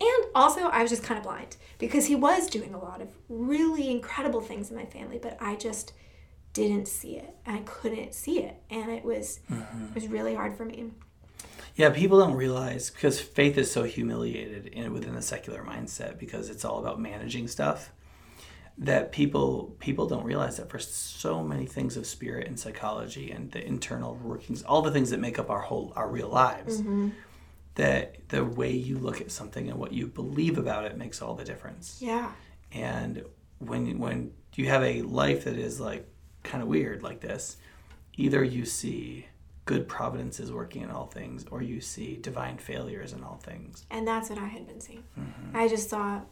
[SPEAKER 2] And also, I was just kind of blind because he was doing a lot of really incredible things in my family, but I just didn't see it. I couldn't see it, and it was mm-hmm. it was really hard for me.
[SPEAKER 1] Yeah, people don't realize because faith is so humiliated in within the secular mindset because it's all about managing stuff that people people don't realize that for so many things of spirit and psychology and the internal workings, all the things that make up our whole our real lives, mm-hmm. That the way you look at something and what you believe about it makes all the difference.
[SPEAKER 2] Yeah,
[SPEAKER 1] And when when you have a life that is like kind of weird like this, either you see good providence is working in all things, or you see divine failures in all things.
[SPEAKER 2] and that's what I had been seeing. Mm-hmm. I just thought,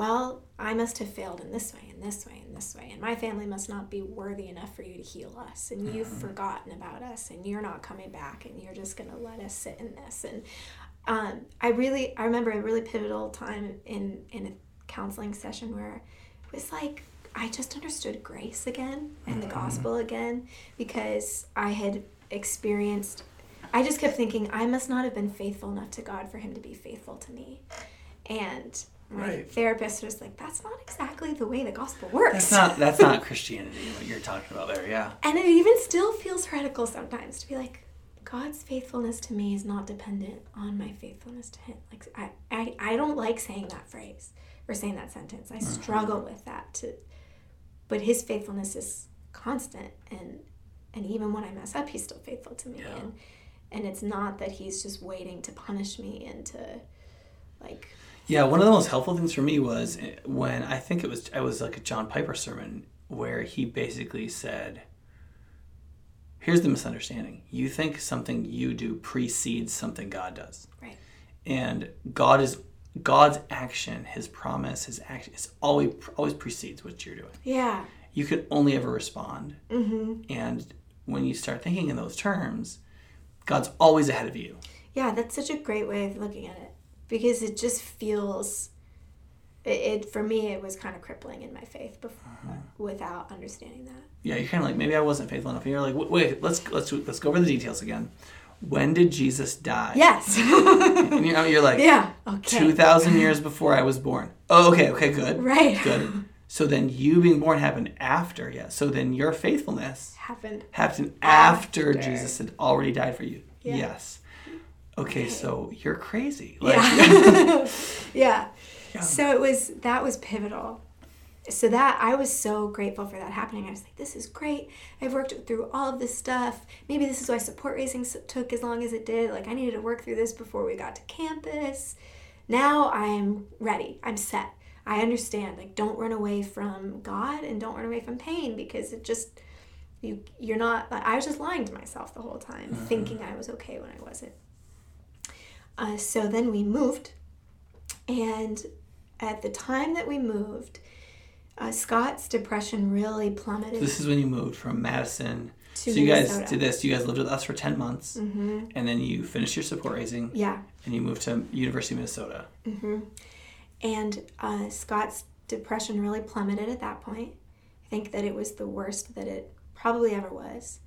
[SPEAKER 2] well, I must have failed in this way, and this way, and this way, and my family must not be worthy enough for you to heal us, and you've forgotten about us, and you're not coming back, and you're just gonna let us sit in this. And um, I really, I remember a really pivotal time in in a counseling session where it was like I just understood grace again and the gospel again because I had experienced. I just kept thinking I must not have been faithful enough to God for Him to be faithful to me, and my
[SPEAKER 1] Right.
[SPEAKER 2] therapist was like, "That's not exactly the way the gospel works."
[SPEAKER 1] That's not that's not Christianity what you're talking about there. Yeah.
[SPEAKER 2] And it even still feels heretical sometimes to be like, God's faithfulness to me is not dependent on my faithfulness to Him. Like I, I, I don't like saying that phrase or saying that sentence. I mm-hmm. struggle with that. To, but His faithfulness is constant, and and even when I mess up, He's still faithful to me.
[SPEAKER 1] Yeah.
[SPEAKER 2] And and it's not that He's just waiting to punish me and to, like,
[SPEAKER 1] Yeah, one of the most helpful things for me was eh, when I think it was it was like a John Piper sermon where he basically said, "Here's the misunderstanding. You think something you do precedes something God does,
[SPEAKER 2] right,
[SPEAKER 1] and God is God's action, His promise, His action is always always precedes what you're doing.
[SPEAKER 2] yeah,
[SPEAKER 1] You can only ever respond,
[SPEAKER 2] mm-hmm.
[SPEAKER 1] and when you start thinking in those terms, God's always ahead of you.
[SPEAKER 2] Yeah, that's such a great way of looking at it because it just feels it, it for me it was kind of crippling in my faith before, uh-huh. without understanding that.
[SPEAKER 1] yeah, you're kind of like maybe I wasn't faithful enough. And you're like, wait, wait let's let's let's go over the details again. When did Jesus die?
[SPEAKER 2] Yes.
[SPEAKER 1] and you're, you're like
[SPEAKER 2] yeah. Okay.
[SPEAKER 1] two thousand years before I was born. Oh, okay, okay, good,
[SPEAKER 2] Right.
[SPEAKER 1] good. So then you being born happened after, yeah. So then your faithfulness
[SPEAKER 2] Happened.
[SPEAKER 1] happened after,
[SPEAKER 2] After.
[SPEAKER 1] Jesus had already died for you.
[SPEAKER 2] Yeah.
[SPEAKER 1] Yes. Okay, so you're crazy. Like,
[SPEAKER 2] Yeah. yeah.
[SPEAKER 1] Yeah.
[SPEAKER 2] So it was that was pivotal. So that I was so grateful for that happening. I was like, this is great. I've worked through all of this stuff. Maybe this is why support raising took as long as it did. Like I needed to work through this before we got to campus. Now I'm ready. I'm set. I understand. Like don't run away from God and don't run away from pain because it just you you're not I was just lying to myself the whole time mm-hmm. thinking I was okay when I wasn't. Uh, so then we moved, and at the time that we moved, uh, Scott's depression really plummeted.
[SPEAKER 1] this is when you moved from Madison.
[SPEAKER 2] To
[SPEAKER 1] so you guys did this. You guys lived with us for ten months,
[SPEAKER 2] hmm
[SPEAKER 1] and then you finished your support raising,
[SPEAKER 2] Yeah,
[SPEAKER 1] and you moved to University of Minnesota.
[SPEAKER 2] and uh, Scott's depression really plummeted at that point. I think that it was the worst that it probably ever was.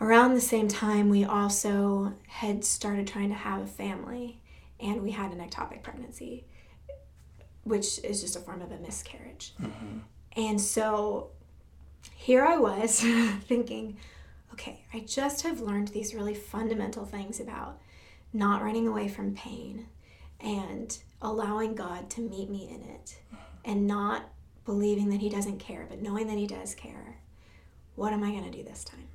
[SPEAKER 2] Around the same time, we also had started trying to have a family, and we had an ectopic pregnancy, which is just a form of a miscarriage. Mm-hmm. And so here I was thinking, okay, I just have learned these really fundamental things about not running away from pain and allowing God to meet me in it and not believing that He doesn't care, but knowing that He does care. What am I going to do this time?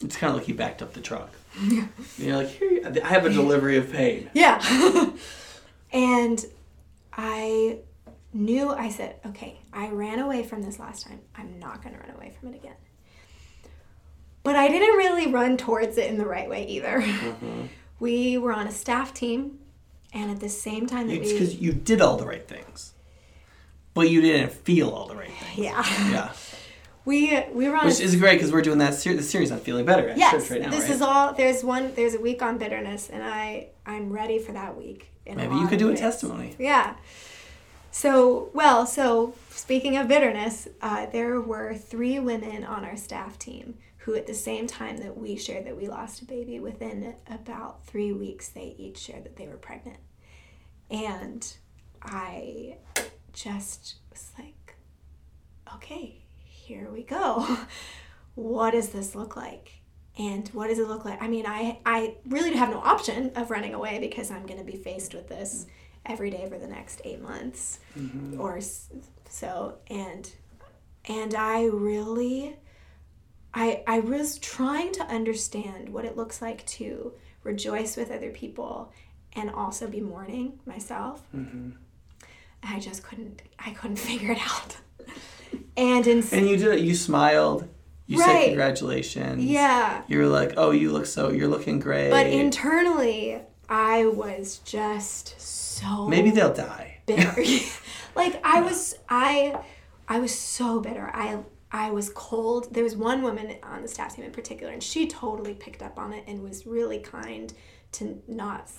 [SPEAKER 1] It's kind of like you backed up the truck. Yeah. You're like, here, I have a delivery of pain.
[SPEAKER 2] Yeah. and I knew I said, okay, I ran away from this last time. I'm not going to run away from it again. But I didn't really run towards it in the right way either. Mm-hmm. We were on a staff team, and at the same time
[SPEAKER 1] that it's because you did all the right things, but you didn't feel all the right things.
[SPEAKER 2] Yeah.
[SPEAKER 1] Yeah.
[SPEAKER 2] We we were on
[SPEAKER 1] which is great because we're doing that ser- the series on feeling better at
[SPEAKER 2] yes,
[SPEAKER 1] church right now.
[SPEAKER 2] This
[SPEAKER 1] right?
[SPEAKER 2] is all. There's one. There's a week on bitterness, and I I'm ready for that week.
[SPEAKER 1] Maybe you could do ways. a testimony.
[SPEAKER 2] Yeah. So, well, so speaking of bitterness, uh, there were three women on our staff team who, at the same time that we shared that we lost a baby, within about three weeks, they each shared that they were pregnant. And I just was like, okay, here we go. what does this look like? And what does it look like? I mean, I, I really have no option of running away because I'm going to be faced with this every day for the next eight months mm-hmm. or so and and i really i i was trying to understand what it looks like to rejoice with other people and also be mourning myself mm-hmm. i just couldn't i couldn't figure it out and in,
[SPEAKER 1] and you did it you smiled you right. said congratulations
[SPEAKER 2] yeah
[SPEAKER 1] you were like oh you look so you're looking great
[SPEAKER 2] but internally i was just so
[SPEAKER 1] maybe they'll die.
[SPEAKER 2] Bitter. like I was I I was so bitter. I I was cold. There was one woman on the staff team in particular, and she totally picked up on it and was really kind to not.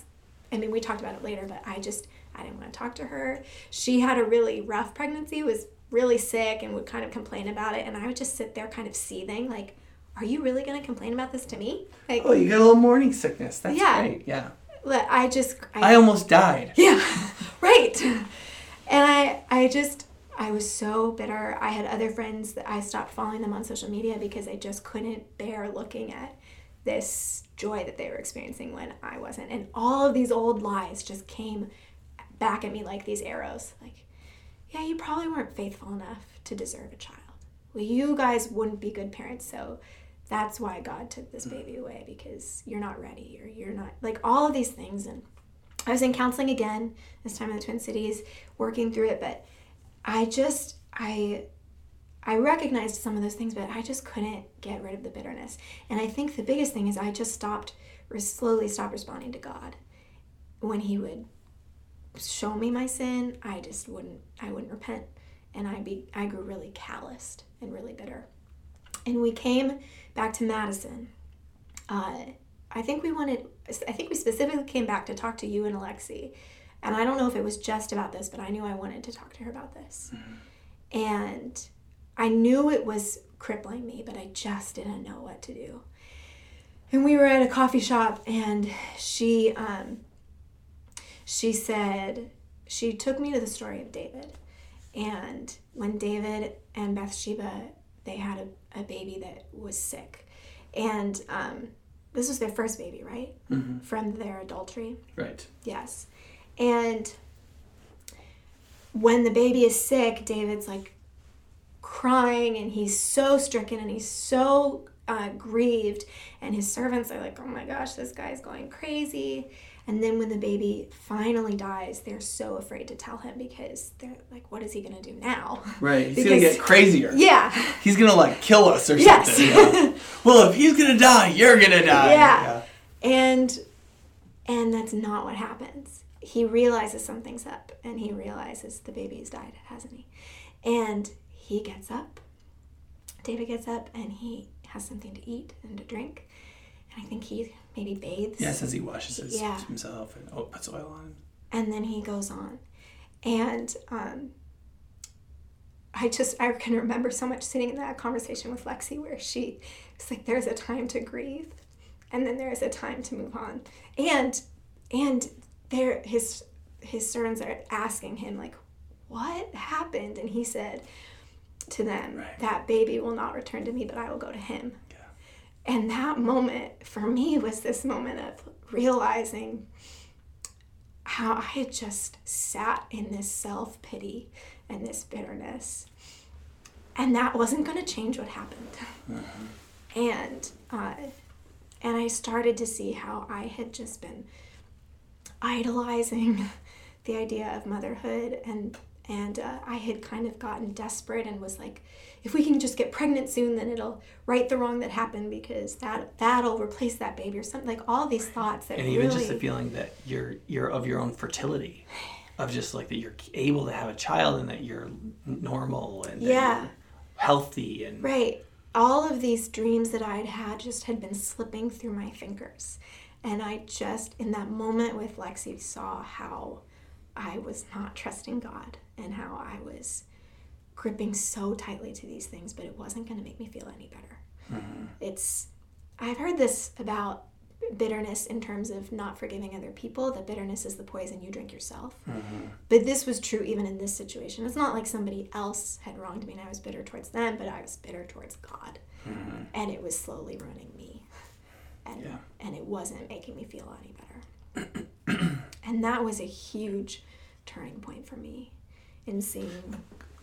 [SPEAKER 2] I mean, we talked about it later, but I just I didn't want to talk to her. She had a really rough pregnancy, was really sick, and would kind of complain about it, and I would just sit there, kind of seething, like, "Are you really going to complain about this to me?" Like,
[SPEAKER 1] oh, you got a little morning sickness. That's yeah. great. Yeah.
[SPEAKER 2] I just
[SPEAKER 1] I, I almost died.
[SPEAKER 2] Yeah, right. And I I just I was so bitter. I had other friends that I stopped following them on social media because I just couldn't bear looking at this joy that they were experiencing when I wasn't. And all of these old lies just came back at me like these arrows. Like, yeah, you probably weren't faithful enough to deserve a child. Well, you guys wouldn't be good parents, so that's why God took this mm. baby away because you're not ready or you're not like all of these things. And I was in counseling again this time in the Twin Cities, working through it, but I just I I recognized some of those things, but I just couldn't get rid of the bitterness. And I think the biggest thing is I just stopped or slowly stopped responding to God when He would show me my sin. I just wouldn't I wouldn't repent, and I be I grew really calloused and really bitter. And we came back to Madison. Uh, I think we wanted, I think we specifically came back to talk to you and Alexi. And I don't know if it was just about this, but I knew I wanted to talk to her about this. Mm-hmm. And I knew it was crippling me, but I just didn't know what to do. And we were at a coffee shop, and she, um, she said, she took me to the story of David. And when David and Bathsheba they had a, a baby that was sick. And um, this was their first baby, right? Mm-hmm. From their adultery.
[SPEAKER 1] Right.
[SPEAKER 2] Yes. And when the baby is sick, David's like crying and he's so stricken and he's so uh, grieved. And his servants are like, oh my gosh, this guy's going crazy. And then when the baby finally dies, they're so afraid to tell him because they're like, what is he going to do now?
[SPEAKER 1] Right. He's going to get crazier.
[SPEAKER 2] Yeah.
[SPEAKER 1] He's going to like kill us or yes. something. Yeah. well, if he's going to die, you're going to die.
[SPEAKER 2] Yeah. yeah. And and that's not what happens. He realizes something's up and he realizes the baby's died, hasn't he? And he gets up. David gets up and he has something to eat and to drink. And I think he maybe bathes.
[SPEAKER 1] Yeah, says he washes his, yeah. himself and oh, puts oil on.
[SPEAKER 2] And then he goes on. And um, I just, I can remember so much sitting in that conversation with Lexi where she was like, there's a time to grieve and then there's a time to move on. And, and there, his, his servants are asking him like, what happened? And he said to them, right. that baby will not return to me, but I will go to him. And that moment for me was this moment of realizing how I had just sat in this self pity and this bitterness. And that wasn't going to change what happened. Uh-huh. And, uh, and I started to see how I had just been idolizing the idea of motherhood and And uh, I had kind of gotten desperate and was like, if we can just get pregnant soon, then it'll right the wrong that happened because that that'll replace that baby or something. Like all these thoughts that
[SPEAKER 1] and
[SPEAKER 2] really,
[SPEAKER 1] even just the feeling that you're you're of your own fertility of just like that you're able to have a child and that you're normal and
[SPEAKER 2] Yeah.
[SPEAKER 1] healthy and
[SPEAKER 2] Right. All of these dreams that I'd had just had been slipping through my fingers. And I just, in that moment with Lexi, saw how I was not trusting God and how I was gripping so tightly to these things, but it wasn't going to make me feel any better. Mm-hmm. It's, I've heard this about bitterness in terms of not forgiving other people, that bitterness is the poison you drink yourself. Mm-hmm. But this was true even in this situation. It's not like somebody else had wronged me and I was bitter towards them, but I was bitter towards God. Mm-hmm. And it was slowly ruining me. And,
[SPEAKER 1] Yeah.
[SPEAKER 2] and it wasn't making me feel any better. and that was a huge turning point for me in seeing.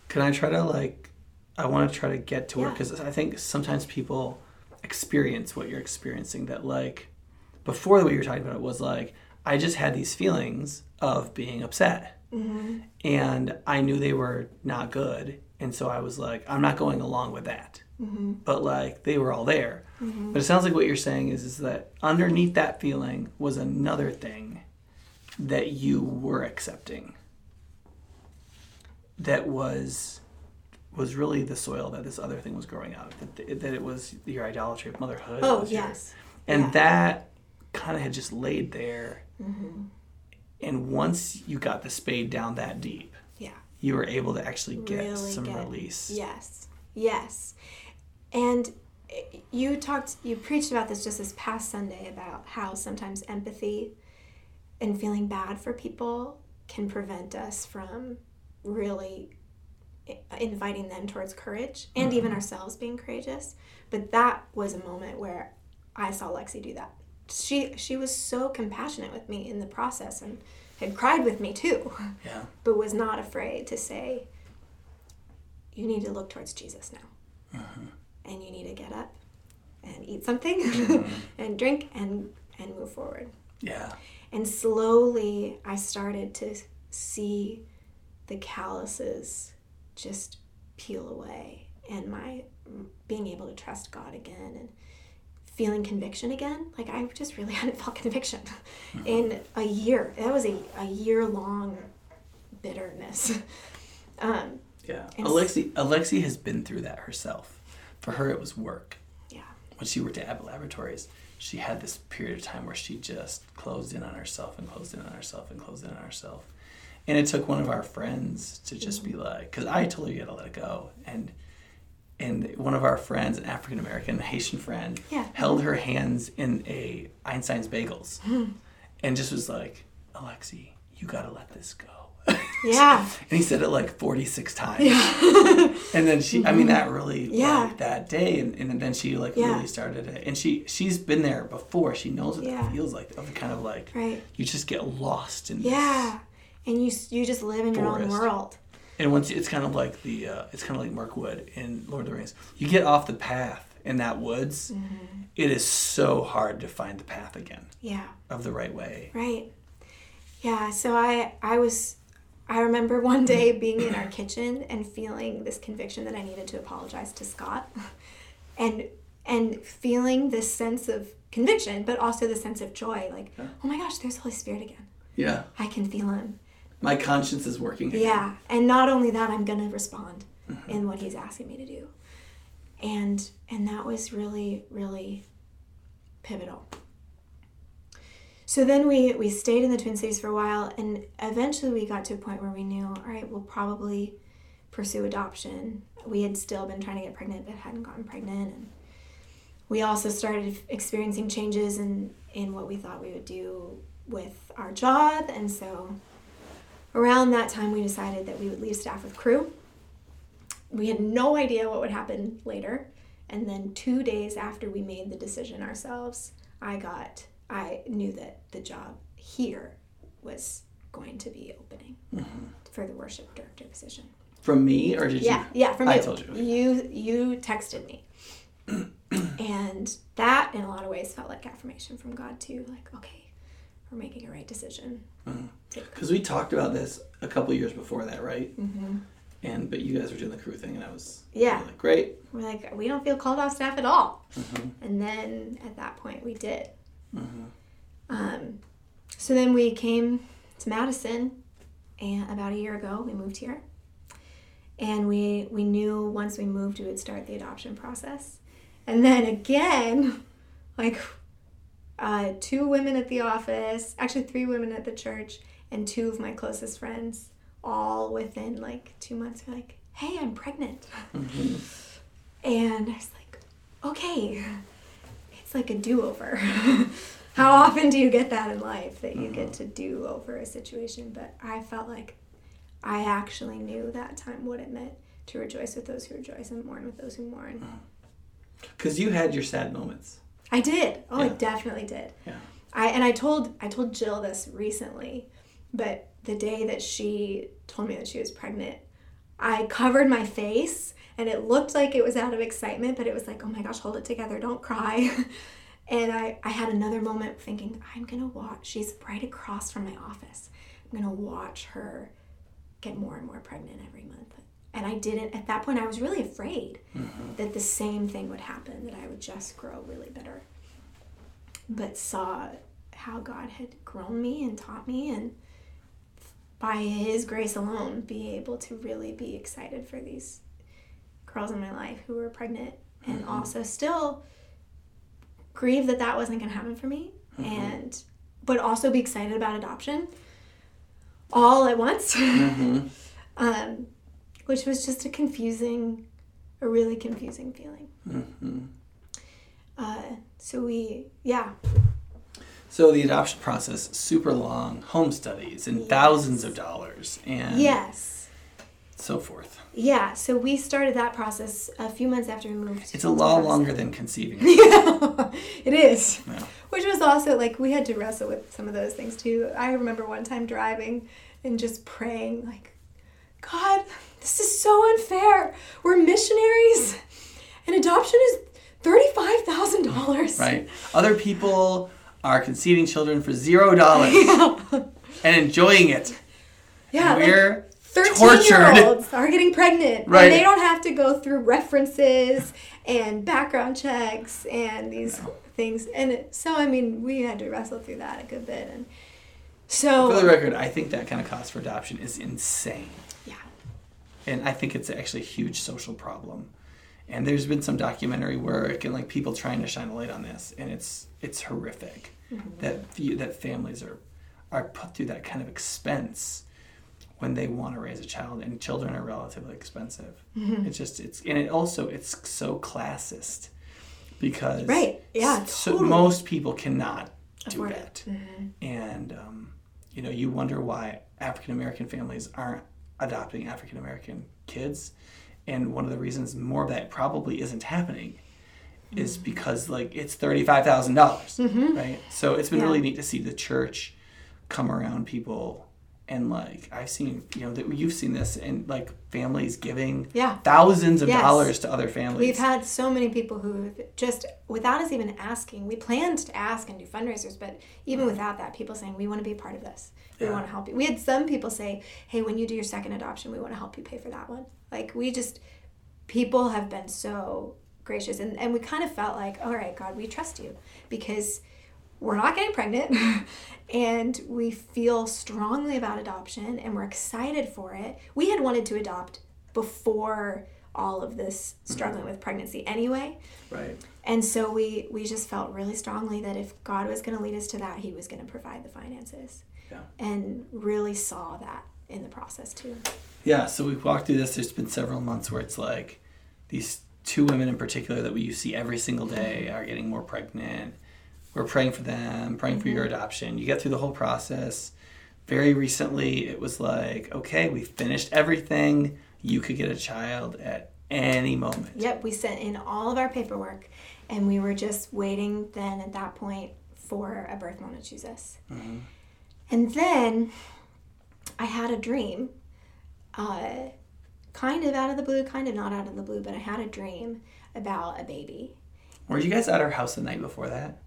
[SPEAKER 1] Can I try to like? I want to try to get to where
[SPEAKER 2] Yeah.
[SPEAKER 1] because I think sometimes people experience what you're experiencing. That like before the way you were talking about it was like I just had these feelings of being upset, mm-hmm. and I knew they were not good, and so I was like, I'm not going along with that. Mm-hmm. But like they were all there. Mm-hmm. But it sounds like what you're saying is is that underneath that feeling was another thing that you were accepting that was was really the soil that this other thing was growing out of. That, that it was your idolatry of motherhood.
[SPEAKER 2] Oh,
[SPEAKER 1] was your-
[SPEAKER 2] yes.
[SPEAKER 1] and
[SPEAKER 2] Yeah.
[SPEAKER 1] that kind of had just laid there.
[SPEAKER 2] Mm-hmm.
[SPEAKER 1] And once you got the spade down that deep,
[SPEAKER 2] Yeah.
[SPEAKER 1] you were able to actually get
[SPEAKER 2] Really
[SPEAKER 1] some
[SPEAKER 2] get-
[SPEAKER 1] release.
[SPEAKER 2] Yes. Yes. And eh, you talked, you preached about this just this past Sunday about how sometimes empathy and feeling bad for people can prevent us from really inviting them towards courage and mm-hmm. even ourselves being courageous. But that was a moment where I saw Lexi do that. She she was so compassionate with me in the process and had cried with me too
[SPEAKER 1] Yeah.
[SPEAKER 2] but was not afraid to say, you need to look towards Jesus now. Mm-hmm. And you need to get up and eat something mm-hmm. and drink and, and move forward.
[SPEAKER 1] Yeah.
[SPEAKER 2] And slowly I started to see the calluses just peel away and my being able to trust God again and feeling conviction again. Like I just really hadn't felt conviction in a year. That was a, a year long bitterness. Um,
[SPEAKER 1] Yeah. Alexi Alexi has been through that herself. For her it was work.
[SPEAKER 2] yeah.
[SPEAKER 1] When she worked at Abbott Laboratories, she had this period of time where she just closed in on herself and closed in on herself and closed in on herself. And it took one of our friends to just be like, because I told her you gotta let it go. And and one of our friends, an African American Haitian friend,
[SPEAKER 2] Yeah.
[SPEAKER 1] held her hands in a Einstein's bagels and just was like, Alexi, you gotta let this go.
[SPEAKER 2] Yeah.
[SPEAKER 1] And he said it like 46 times. Yeah. and then she, I mean, that really,
[SPEAKER 2] Mm-hmm. Yeah.
[SPEAKER 1] like, that day. And, and then she, like,
[SPEAKER 2] Yeah.
[SPEAKER 1] really started it. And she, she's been there before. She knows what
[SPEAKER 2] Yeah.
[SPEAKER 1] feels like. Of the kind of like,
[SPEAKER 2] Right.
[SPEAKER 1] you just get lost in this.
[SPEAKER 2] Yeah. And you you just live in your own world.
[SPEAKER 1] And once it's kind of like the, uh, it's kind of like Mirkwood in Lord of the Rings. You get off the path in that woods,
[SPEAKER 2] Mm-hmm.
[SPEAKER 1] it is so hard to find the path again
[SPEAKER 2] Yeah.
[SPEAKER 1] of the right way.
[SPEAKER 2] Right. Yeah, so I I was I remember one day being in our kitchen and feeling this conviction that I needed to apologize to Scott. And and feeling this sense of conviction, but also the sense of joy like, "Oh my gosh, there's the Holy Spirit again.
[SPEAKER 1] Yeah.
[SPEAKER 2] I can feel him."
[SPEAKER 1] My conscience is working. again.
[SPEAKER 2] Yeah, and not only that, I'm gonna respond mm-hmm. in what he's asking me to do, and and that was really really pivotal. So then we we stayed in the Twin Cities for a while, and eventually we got to a point where we knew, all right, we'll probably pursue adoption. We had still been trying to get pregnant, but hadn't gotten pregnant, and we also started experiencing changes in in what we thought we would do with our job, and so around that time we decided that we would leave staff with Cru. We had no idea what would happen later. And then two days after we made the decision ourselves i got i knew that the job here was going to be opening mm-hmm. for the worship director position.
[SPEAKER 1] From me, or did
[SPEAKER 2] yeah
[SPEAKER 1] you?
[SPEAKER 2] yeah yeah, from you.
[SPEAKER 1] I told you.
[SPEAKER 2] you you texted me. And that in a lot of ways felt like affirmation from god too. Like okay we're making a right decision.
[SPEAKER 1] Because we talked about this a couple years before that, right?
[SPEAKER 2] Mm-hmm.
[SPEAKER 1] And but you guys were doing the Cru thing, and I was
[SPEAKER 2] Yeah.
[SPEAKER 1] like, great.
[SPEAKER 2] We're like, we don't feel called off staff at all.
[SPEAKER 1] Mhm.
[SPEAKER 2] And then at that point, we did.
[SPEAKER 1] Mhm.
[SPEAKER 2] Um, so then we came to Madison, and about a year ago, we moved here. And we we knew once we moved, we would start the adoption process. And then again, like uh, two women at the office, actually three women at the church, and two of my closest friends, all within like two months, were like, "Hey, I'm pregnant."
[SPEAKER 1] Mhm.
[SPEAKER 2] And I was like, okay, it's like a do over. How often do you get that in life that you get to do over a situation? But I felt like I actually knew that time what it meant to rejoice with those who rejoice and mourn with those who mourn.
[SPEAKER 1] Because you had your sad moments.
[SPEAKER 2] I did. Oh, I definitely did.
[SPEAKER 1] Yeah.
[SPEAKER 2] I and I told I told Jill this recently, but the day that she told me that she was pregnant, I covered my face and it looked like it was out of excitement, but it was like, oh my gosh, hold it together, don't cry. and I, I had another moment thinking, I'm gonna watch she's right across from my office. I'm gonna watch her get more and more pregnant every month. And I didn't at that point I was really afraid that the same thing would happen, that I would just grow really bitter. But saw how God had grown me and taught me, and by His grace alone, be able to really be excited for these girls in my life who were pregnant, and also still grieve that that wasn't going to happen for me, and but also be excited about adoption all at once,
[SPEAKER 1] Mm-hmm.
[SPEAKER 2] um, which was just a confusing, a really confusing feeling.
[SPEAKER 1] Mm-hmm.
[SPEAKER 2] Uh, so we, yeah,
[SPEAKER 1] So the adoption process super long, home studies and thousands of dollars and
[SPEAKER 2] yes.
[SPEAKER 1] so forth.
[SPEAKER 2] Yeah, so we started that process a few months after we moved.
[SPEAKER 1] It's a lot longer than conceiving.
[SPEAKER 2] Yeah, it is.
[SPEAKER 1] Yeah.
[SPEAKER 2] Which was also like we had to wrestle with some of those things too. I remember one time driving and just praying like, God, this is so unfair. We're missionaries, and adoption is thirty-five thousand dollars.
[SPEAKER 1] Right. Other people are conceiving children for zero dollars
[SPEAKER 2] Yeah.
[SPEAKER 1] and enjoying it.
[SPEAKER 2] Yeah.
[SPEAKER 1] And we're
[SPEAKER 2] 13
[SPEAKER 1] tortured.
[SPEAKER 2] year olds are getting pregnant.
[SPEAKER 1] Right.
[SPEAKER 2] And they don't have to go through references and background checks and these things. And so, I mean, we had to wrestle through that a good bit. And so,
[SPEAKER 1] For the record, I think that kind of cost for adoption is insane. And I think it's actually a huge social problem. And there's been some documentary work and like people trying to shine a light on this, and it's it's horrific that the, that families are are put through that kind of expense when they want to raise a child, and children are relatively expensive. It's just it's and it also it's so classist because
[SPEAKER 2] Right. Yeah,
[SPEAKER 1] so
[SPEAKER 2] totally.
[SPEAKER 1] most people cannot do
[SPEAKER 2] Afford
[SPEAKER 1] that
[SPEAKER 2] it. Mhm.
[SPEAKER 1] and um, you know you wonder why African American families aren't adopting African American kids, and one of the reasons more of that probably isn't happening is
[SPEAKER 2] Mm-hmm.
[SPEAKER 1] because like it's thirty five thousand dollars, right? So it's been
[SPEAKER 2] Yeah.
[SPEAKER 1] really neat to see the church come around people. And like I've seen, you know, that you've seen this, and like families giving
[SPEAKER 2] Yeah.
[SPEAKER 1] thousands of
[SPEAKER 2] Yes.
[SPEAKER 1] dollars to other families.
[SPEAKER 2] We've had so many people who just, without us even asking, we planned to ask and do fundraisers, but even mm. without that, people saying, we want to be a part of this. We
[SPEAKER 1] Yeah.
[SPEAKER 2] want to help you. We had some people say, hey, when you do your second adoption, we want to help you pay for that one. Like, we just, people have been so gracious. And, and we kind of felt like, all right, God, we trust you because we're not getting pregnant and we feel strongly about adoption and we're excited for it. We had wanted to adopt before all of this struggling with pregnancy anyway.
[SPEAKER 1] right.
[SPEAKER 2] And so we we just felt really strongly that if God was going to lead us to that, he was going to provide the finances.
[SPEAKER 1] Yeah.
[SPEAKER 2] And really saw that in the process too.
[SPEAKER 1] Yeah, so we've walked through this. There's been several months where it's like these two women in particular that we you see every single day are getting more pregnant. We're praying for them, praying for your adoption. You get through the whole process. Very recently, it was like, okay, we finished everything. You could get a child at any moment.
[SPEAKER 2] Yep, we sent in all of our paperwork and we were just waiting then at that point for a birth mom to choose us. And then I had a dream, uh, kind of out of the blue, kind of not out of the blue, but I had a dream about a baby.
[SPEAKER 1] Were you guys at our house the night before that?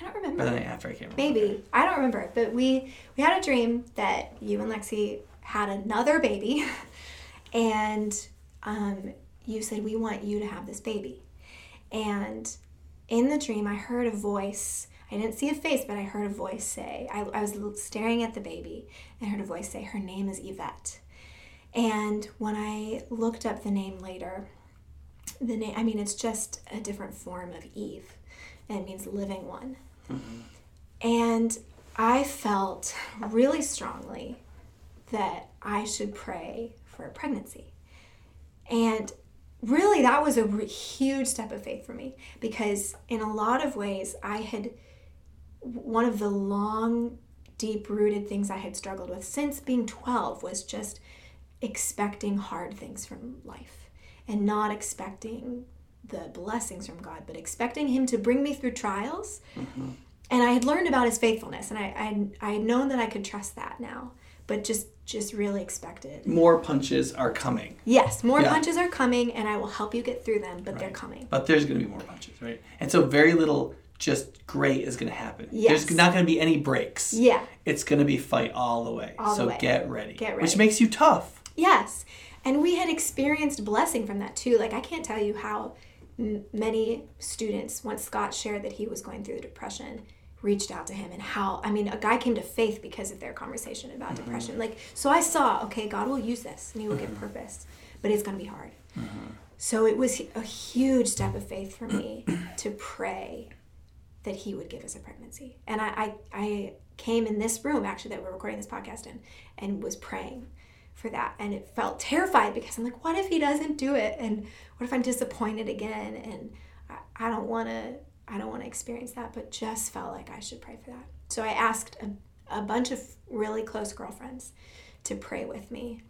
[SPEAKER 2] I don't remember.
[SPEAKER 1] Or the night after I can't remember.
[SPEAKER 2] Maybe I don't remember, but we we had a dream that you and Lexi had another baby, and um, you said we want you to have this baby, and in the dream I heard a voice. I didn't see a face, but I heard a voice say. I, I was staring at the baby and heard a voice say, "Her name is Yvette." And when I looked up the name later, the name I mean it's just a different form of Eve, and it means living one. Mm-hmm. And I felt really strongly that I should pray for a pregnancy. And really, that was a re- huge step of faith for me because, in a lot of ways, I had one of the long, deep rooted things I had struggled with since being 12 was just expecting hard things from life and not expecting the blessings from God, but expecting Him to bring me through trials. Mm-hmm. And I had learned about His faithfulness, and I, I, I had known that I could trust that now, but just just really expected.
[SPEAKER 1] More punches are coming.
[SPEAKER 2] Yes, more
[SPEAKER 1] Yeah.
[SPEAKER 2] punches are coming, and I will help you get through them, but they're coming.
[SPEAKER 1] But there's going to be more punches, right? And so very little just great is going to happen.
[SPEAKER 2] Yes.
[SPEAKER 1] There's not going to be any breaks.
[SPEAKER 2] Yeah.
[SPEAKER 1] It's going to be fight all the way.
[SPEAKER 2] All the
[SPEAKER 1] so
[SPEAKER 2] way.
[SPEAKER 1] get ready.
[SPEAKER 2] Get ready.
[SPEAKER 1] Which makes you tough.
[SPEAKER 2] Yes. And we had experienced blessing from that too. Like, I can't tell you how m- many students, once Scott shared that he was going through the depression, reached out to him and how, I mean, a guy came to faith because of their conversation about mm-hmm. depression. Like, so I saw, okay, God will use this and he will give mm-hmm. purpose, but it's going to be hard. Mm-hmm. So it was a huge step of faith for me to pray that he would give us a pregnancy. And I, I, I came in this room actually that we're recording this podcast in and was praying for that. And it felt terrified because I'm like, what if he doesn't do it? And what if I'm disappointed again? And I, I don't want to, I don't want to experience that, but just felt like I should pray for that. So I asked a, a bunch of really close girlfriends to pray with me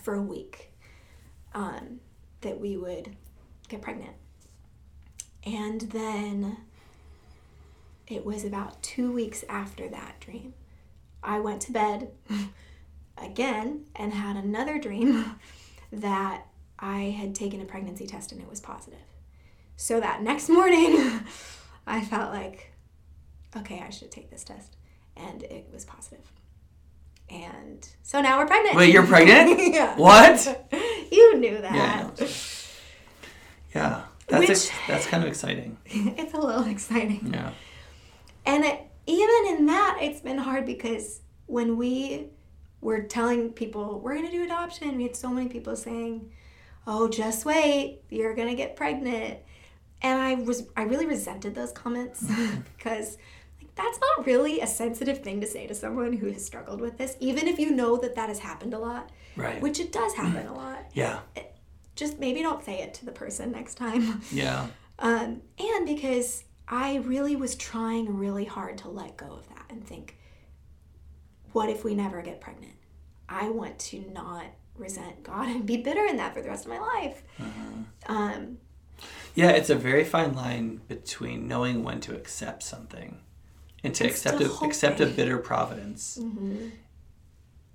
[SPEAKER 2] for a week um, that we would get pregnant. And then it was about two weeks after that dream. I went to bed again and had another dream that I had taken a pregnancy test and it was positive. So that next morning, I felt like, okay, I should take this test. And it was positive. And so now we're pregnant.
[SPEAKER 1] Wait, you're pregnant?
[SPEAKER 2] yeah.
[SPEAKER 1] What?
[SPEAKER 2] You knew that.
[SPEAKER 1] Yeah. Yeah. That's
[SPEAKER 2] Which-
[SPEAKER 1] ex- that's kind of exciting.
[SPEAKER 2] it's a little exciting.
[SPEAKER 1] Yeah.
[SPEAKER 2] And it, even in that, it's been hard because when we were telling people we're going to do adoption, we had so many people saying, "Oh, just wait, you're going to get pregnant." And I was I really resented those comments because like that's not really a sensitive thing to say to someone who has struggled with this, even if you know that that has happened a lot,
[SPEAKER 1] Right.
[SPEAKER 2] which it does happen a lot.
[SPEAKER 1] yeah.
[SPEAKER 2] Just maybe don't say it to the person next time.
[SPEAKER 1] Yeah.
[SPEAKER 2] Um, and because I really was trying really hard to let go of that and think, what if we never get pregnant? I want to not resent God and be bitter in that for the rest of my life. Um,
[SPEAKER 1] Yeah, it's a very fine line between knowing when to accept something and to
[SPEAKER 2] And
[SPEAKER 1] accept a, accept a bitter providence.
[SPEAKER 2] Mhm.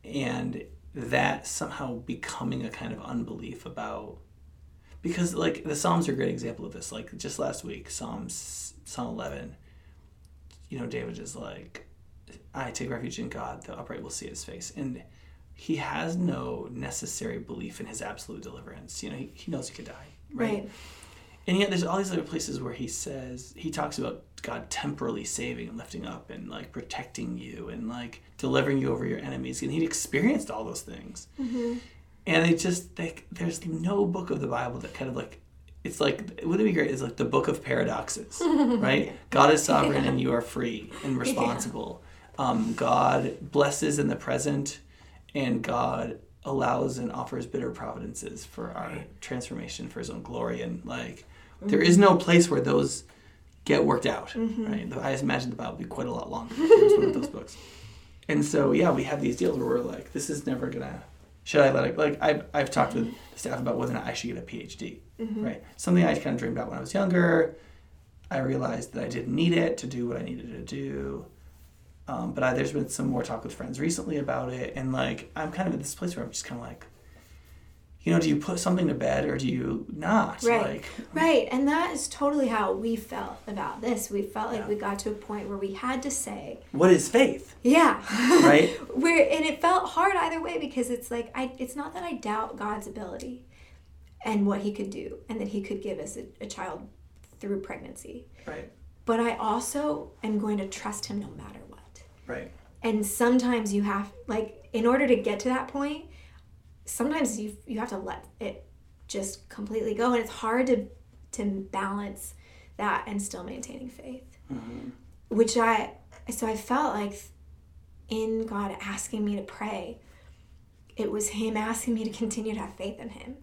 [SPEAKER 1] and that somehow becoming a kind of unbelief about because like the psalms are a great example of this. Like just last week psalms psalm 11 you know david is like i take refuge in god the upright will see his face. And he has no necessary belief in his absolute deliverance you know he, he knows he could die
[SPEAKER 2] Right.
[SPEAKER 1] and yet there's all these other places where he says he talks about God temporally saving and lifting up and like protecting you and like delivering you over your enemies. And he'd experienced all those things.
[SPEAKER 2] Mm-hmm.
[SPEAKER 1] And it just like there's no book of the Bible that kind of like it's like wouldn't it be great? It's like the book of paradoxes, right? God is sovereign and you are free and responsible. Um, God blesses in the present, and God allows and offers bitter providences for our transformation for His own glory. And like mm-hmm. there is no place where those get worked out, mm-hmm. right? I imagine the Bible would be quite a lot longer. if it was one of those books. And so yeah, we have these deals where we're like, this is never gonna. Should I let it? Like I've I've talked with staff about whether or not I should get a PhD, mm-hmm. right? Something I kind of dreamed about when I was younger. I realized that I didn't need it to do what I needed to do. Um, but I, there's been some more talk with friends recently about it, and like I'm kind of at this place where I'm just kind of like, you know, do you put something to bed or do you not?
[SPEAKER 2] Right.
[SPEAKER 1] Like,
[SPEAKER 2] Right. And that is totally how we felt about this. We felt like
[SPEAKER 1] Yeah.
[SPEAKER 2] we got to a point where we had to say,
[SPEAKER 1] what is faith?
[SPEAKER 2] yeah.
[SPEAKER 1] Right?
[SPEAKER 2] where and it felt hard either way because it's like I it's not that I doubt God's ability and what he could do and that he could give us a, a child through pregnancy.
[SPEAKER 1] Right.
[SPEAKER 2] But I also am going to trust him no matter.
[SPEAKER 1] Right.
[SPEAKER 2] And sometimes you have like in order to get to that point, sometimes you you have to let it just completely go and it's hard to to balance that and still maintaining faith. Mm-hmm. Which I so I felt like in God asking me to pray, it was him asking me to continue to have faith in him.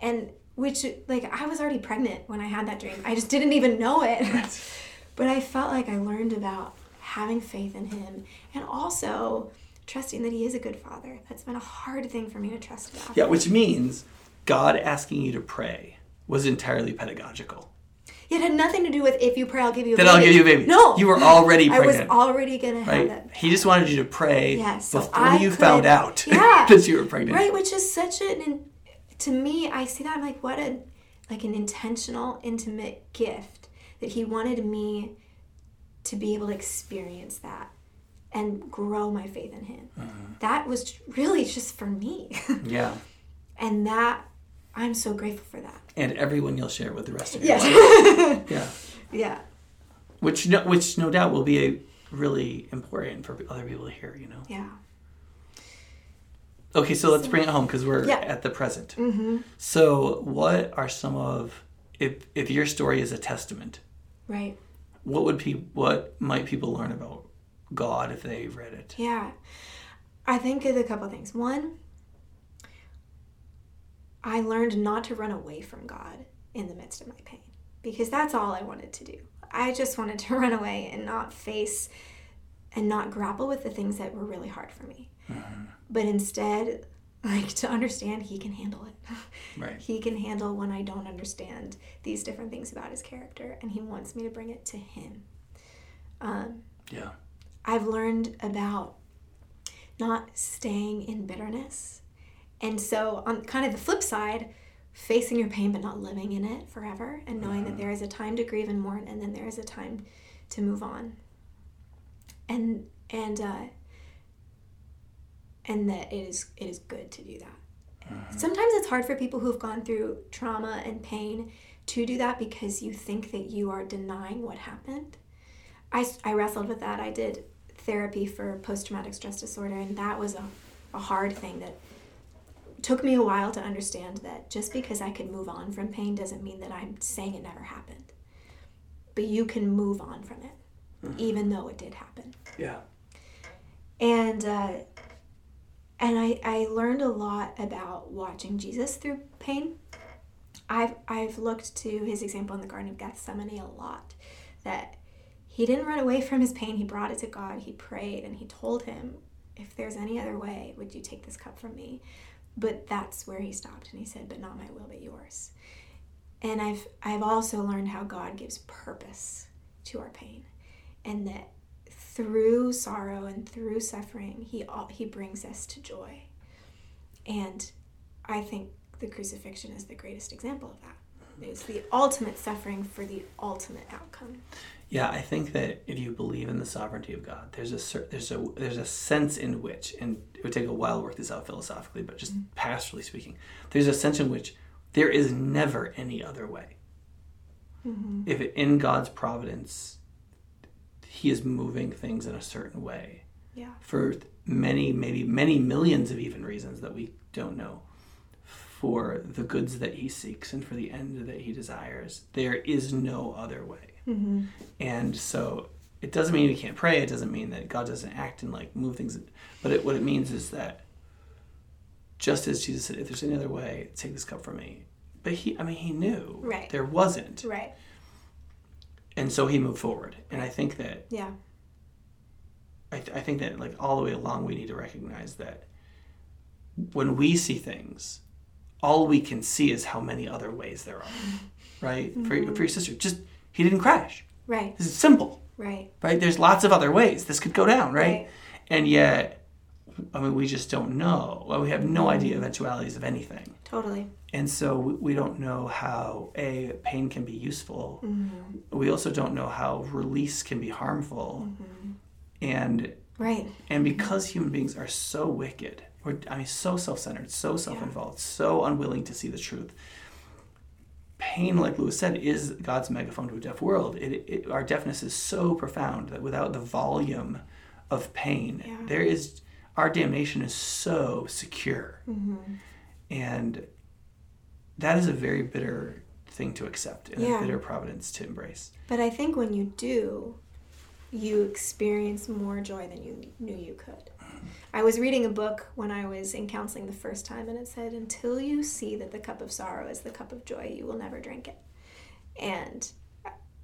[SPEAKER 2] And which like I was already pregnant when I had that dream. I just didn't even know it. but I felt like I learned about having faith in him and also trusting that he is a good father. That's been a hard thing for me to trust about.
[SPEAKER 1] Yeah, which means God asking you to pray was entirely pedagogical.
[SPEAKER 2] It had nothing to do with if you pray, I'll give you a
[SPEAKER 1] Then
[SPEAKER 2] baby.
[SPEAKER 1] I'll give you a baby.
[SPEAKER 2] No.
[SPEAKER 1] You were already pregnant.
[SPEAKER 2] I was already gonna have that.
[SPEAKER 1] He just wanted you to pray
[SPEAKER 2] Yes,
[SPEAKER 1] before you
[SPEAKER 2] could-
[SPEAKER 1] found out
[SPEAKER 2] Yeah.
[SPEAKER 1] that you were pregnant.
[SPEAKER 2] Right, which is such an to me, I see that I'm like what a like an intentional, intimate gift that he wanted me to be able to experience that and grow my faith in him.
[SPEAKER 1] Mm-hmm.
[SPEAKER 2] That was really just for me.
[SPEAKER 1] Yeah.
[SPEAKER 2] and that I'm so grateful for that.
[SPEAKER 1] And everyone you'll share with the rest of your life. Yeah.
[SPEAKER 2] yeah.
[SPEAKER 1] Which no, which no doubt will be a really important for other people to hear, you know.
[SPEAKER 2] Yeah.
[SPEAKER 1] Okay, so let's bring it home because we're
[SPEAKER 2] Yeah.
[SPEAKER 1] at the present.
[SPEAKER 2] Mm-hmm.
[SPEAKER 1] So, what are some of if if your story is a testament,
[SPEAKER 2] Right.
[SPEAKER 1] What would people what might people learn about God if they read it?
[SPEAKER 2] Yeah. I think of a couple things. One, I learned not to run away from God in the midst of my pain because that's all I wanted to do. I just wanted to run away and not face and not grapple with the things that were really hard for me. Mm-hmm. But instead, like to understand he can handle it.
[SPEAKER 1] Right.
[SPEAKER 2] He can handle when I don't understand these different things about his character and he wants me to bring it to him. Um,
[SPEAKER 1] Yeah.
[SPEAKER 2] I've learned about not staying in bitterness. And so, on kind of the flip side, facing your pain but not living in it forever and knowing that there is a time to grieve and mourn and then there is a time to move on. And and uh and that it is it is good to do that. Sometimes it's hard for people who've gone through trauma and pain to do that because you think that you are denying what happened. I, I wrestled with that. I did therapy for post traumatic stress disorder, and that was a, a hard thing that took me a while to understand that just because I could move on from pain doesn't mean that I'm saying it never happened. But you can move on from it, even though it did happen.
[SPEAKER 1] Yeah.
[SPEAKER 2] And uh, and I, I learned a lot about watching Jesus through pain. I've I've looked to his example in the Garden of Gethsemane a lot. That he didn't run away from his pain, he brought it to God, he prayed, and he told him, If there's any other way, would you take this cup from me? But that's where he stopped and he said, But not my will, but yours. And I've I've also learned how God gives purpose to our pain. And that through sorrow and through suffering, he he brings us to joy. And I think the crucifixion is the greatest example of that. It's the ultimate suffering for the ultimate outcome.
[SPEAKER 1] Yeah, I think that if you believe in the sovereignty of God, there's a there's a there's a sense in which, and it would take a while to work this out philosophically, but just mm-hmm. pastorally speaking, there's a sense in which there is never any other way. Mm-hmm. If it, in God's providence, He is moving things in a certain way
[SPEAKER 2] Yeah.
[SPEAKER 1] for many, maybe many millions of even reasons that we don't know, for the goods that He seeks and for the end that He desires, there is no other way.
[SPEAKER 2] Mm-hmm.
[SPEAKER 1] And so it doesn't mean we can't pray. It doesn't mean that God doesn't act and like move things. But it, what it means is that just as Jesus said, if there's any other way, take this cup from me. But he, I mean, he knew
[SPEAKER 2] Right.
[SPEAKER 1] there wasn't.
[SPEAKER 2] Right.
[SPEAKER 1] And so he moved forward. And I think that,
[SPEAKER 2] Yeah.
[SPEAKER 1] I, th- I think that like all the way along, we need to recognize that when we see things, all we can see is how many other ways there are. Right? For, for mm-hmm. your sister, just, he didn't crash.
[SPEAKER 2] Right.
[SPEAKER 1] This is simple.
[SPEAKER 2] Right.
[SPEAKER 1] right? There's lots of other ways this could go down, right?
[SPEAKER 2] Right.
[SPEAKER 1] And yet, I mean, we just don't know. Well, we have no idea eventualities of anything.
[SPEAKER 2] Totally.
[SPEAKER 1] And so we- don't know how a pain can be useful.
[SPEAKER 2] Mm-hmm.
[SPEAKER 1] We also don't know how release can be harmful. And
[SPEAKER 2] Right.
[SPEAKER 1] and because human beings are so wicked, we're, I mean, so self-centered, so self-involved, so unwilling to see the truth. Pain, like Lewis said, is God's megaphone to a deaf world. It, it, our deafness is so profound that without the volume of pain,
[SPEAKER 2] Yeah.
[SPEAKER 1] there is our damnation is so secure,
[SPEAKER 2] Mm-hmm.
[SPEAKER 1] and that is a very bitter thing to accept and
[SPEAKER 2] Yeah.
[SPEAKER 1] a bitter providence to embrace.
[SPEAKER 2] But I think when you do, you experience more joy than you knew you could. I was reading a book when I was in counseling the first time, and it said, Until you see that the cup of sorrow is the cup of joy, you will never drink it. And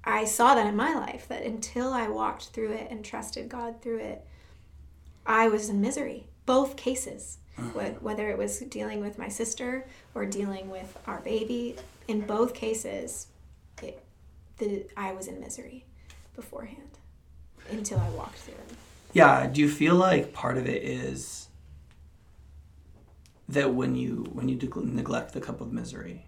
[SPEAKER 2] I saw that in my life, that until I walked through it and trusted God through it, I was in misery. Both cases, Uh-huh. Wh- whether it was dealing with my sister or dealing with our baby, in both cases, it, the, I was in misery beforehand until I walked through.
[SPEAKER 1] Yeah, do you feel like part of it is that when you when you neglect the cup of misery,